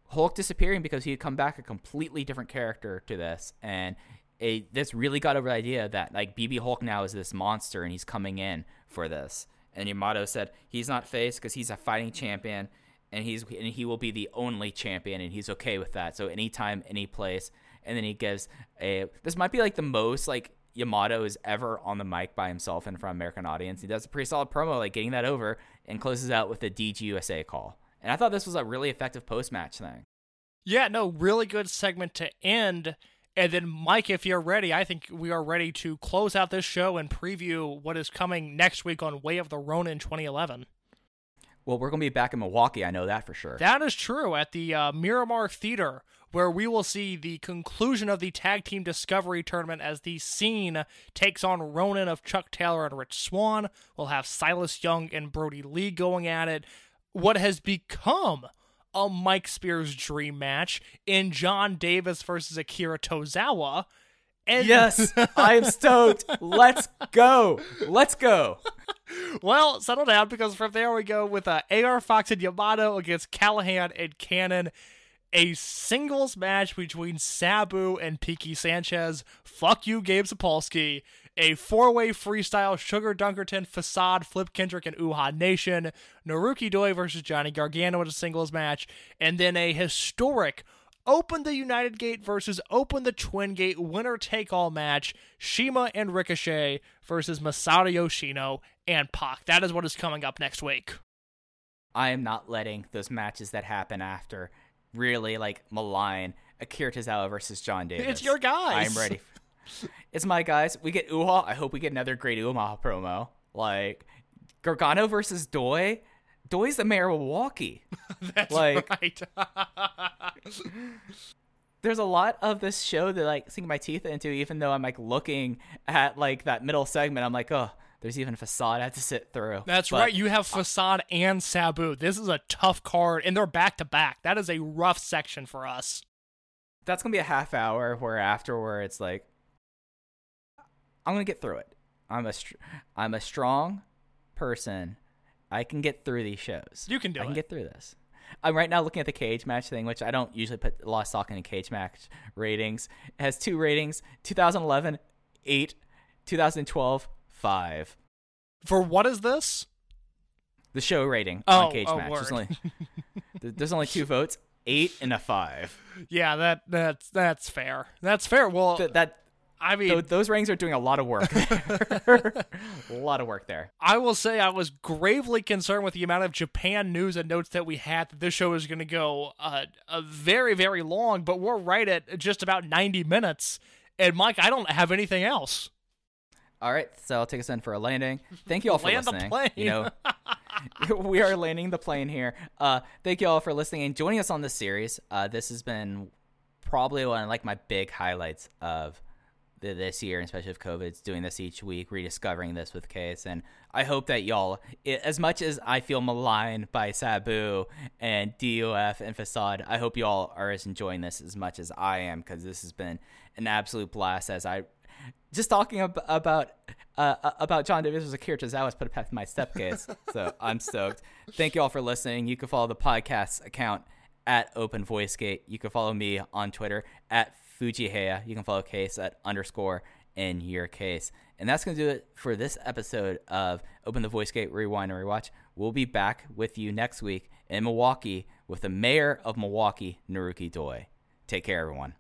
Hulk disappearing because he had come back a completely different character to this, and this really got over the idea that like BB Hulk now is this monster and he's coming in for this. And Yamato said he's not face because he's a fighting champion, and he's and he will be the only champion, and he's okay with that. So anytime, any place. And then he gives a. This might be like the most like Yamato is ever on the mic by himself in front of American audience. He does a pretty solid promo, like getting that over, and closes out with a DGUSA call. And I thought this was a really effective post match thing. Yeah, no, really good segment to end. And then, Mike, if you're ready, I think we are ready to close out this show and preview what is coming next week on Way of the Ronin 2011. Well, we're gonna be back in Milwaukee. I know that for sure. That is true at the uh, Miramar Theater, where we will see the conclusion of the Tag Team Discovery Tournament as the scene takes on Ronin of Chuck Taylor and Rich Swann. We'll have Silas Young and Brody Lee going at it. What has become a Mike Spears dream match in John Davis versus Akira Tozawa. And yes, I am stoked. Let's go. Let's go. well, settle down because from there we go with uh, AR Fox and Yamato against Callihan and Cannon. A singles match between Sabu and Pinkie Sanchez. Fuck you, Gabe Sapolsky. A four way freestyle Sugar Dunkerton, Facade, Flip Kendrick, and Uhaa Nation. Naruki Doi versus Johnny Gargano in a singles match. And then a historic Open the United Gate versus Open the Twin Gate winner take all match. CIMA and Ricochet versus Masato Yoshino and Pac. That is what is coming up next week. I am not letting those matches that happen after really like malign Akira Tozawa versus Jon Davis. It's your guys. I'm ready. it's my guys. We get Uhaa. I hope we get another great Uhaa promo. Like Gargano versus Doi. Doi's the mayor of Milwaukee. That's Like- right. There's a lot of this show that like sink my teeth into, even though I'm like looking at like that middle segment. I'm like, oh, there's even a facade I have to sit through. That's But right. You have Facade and Sabu. This is a tough card, and they're back to back. That is a rough section for us. that's gonna be a half hour where after it's like I'm gonna get through it. I'm a str- I'm a strong person. I can get through these shows. You can do I can it. get through this. I'm right now looking at the cage match thing, which I don't usually put a lot of stock in cage match ratings. It has two ratings: 2011, eight; 2012, five. For what is this? The show rating Oh, on cage oh, match. There's only there's only two votes, eight and a five. Yeah, that that's that's fair. That's fair. Well, Th- that I mean, Tho- those rings are doing a lot of work. a lot of work there. I will say I was gravely concerned with the amount of Japan news and notes that we had that this show is going to go uh, a very, very long, but we're right at just about 90 minutes. And Mike, I don't have anything else. All right, so I'll take us in for a landing. Thank you all for Land the listening. plane. You know, we are landing the plane here. Uh, thank you all for listening and joining us on this series. Uh, this has been probably one of like my big highlights of the, this year, and especially with COVID's doing this each week, rediscovering this with Case. And I hope that y'all, i as much as I feel maligned by Sabu and DOF and Facade, I hope y'all are as enjoying this as much as I am because this has been an absolute blast as I just talking ab- about uh, uh, about Jon Davis was a Akira Tozawa's put it past my stepcase. so I'm stoked. Thank you all for listening. You can follow the podcast account at Open Voice Gate. You can follow me on Twitter at Fujiheya. You can follow Case at underscore in your case. And that's going to do it for this episode of Open the Voice Gate Rewind and Rewatch. We'll be back with you next week in Milwaukee with the mayor of Milwaukee, Naruki Doi. Take care, everyone.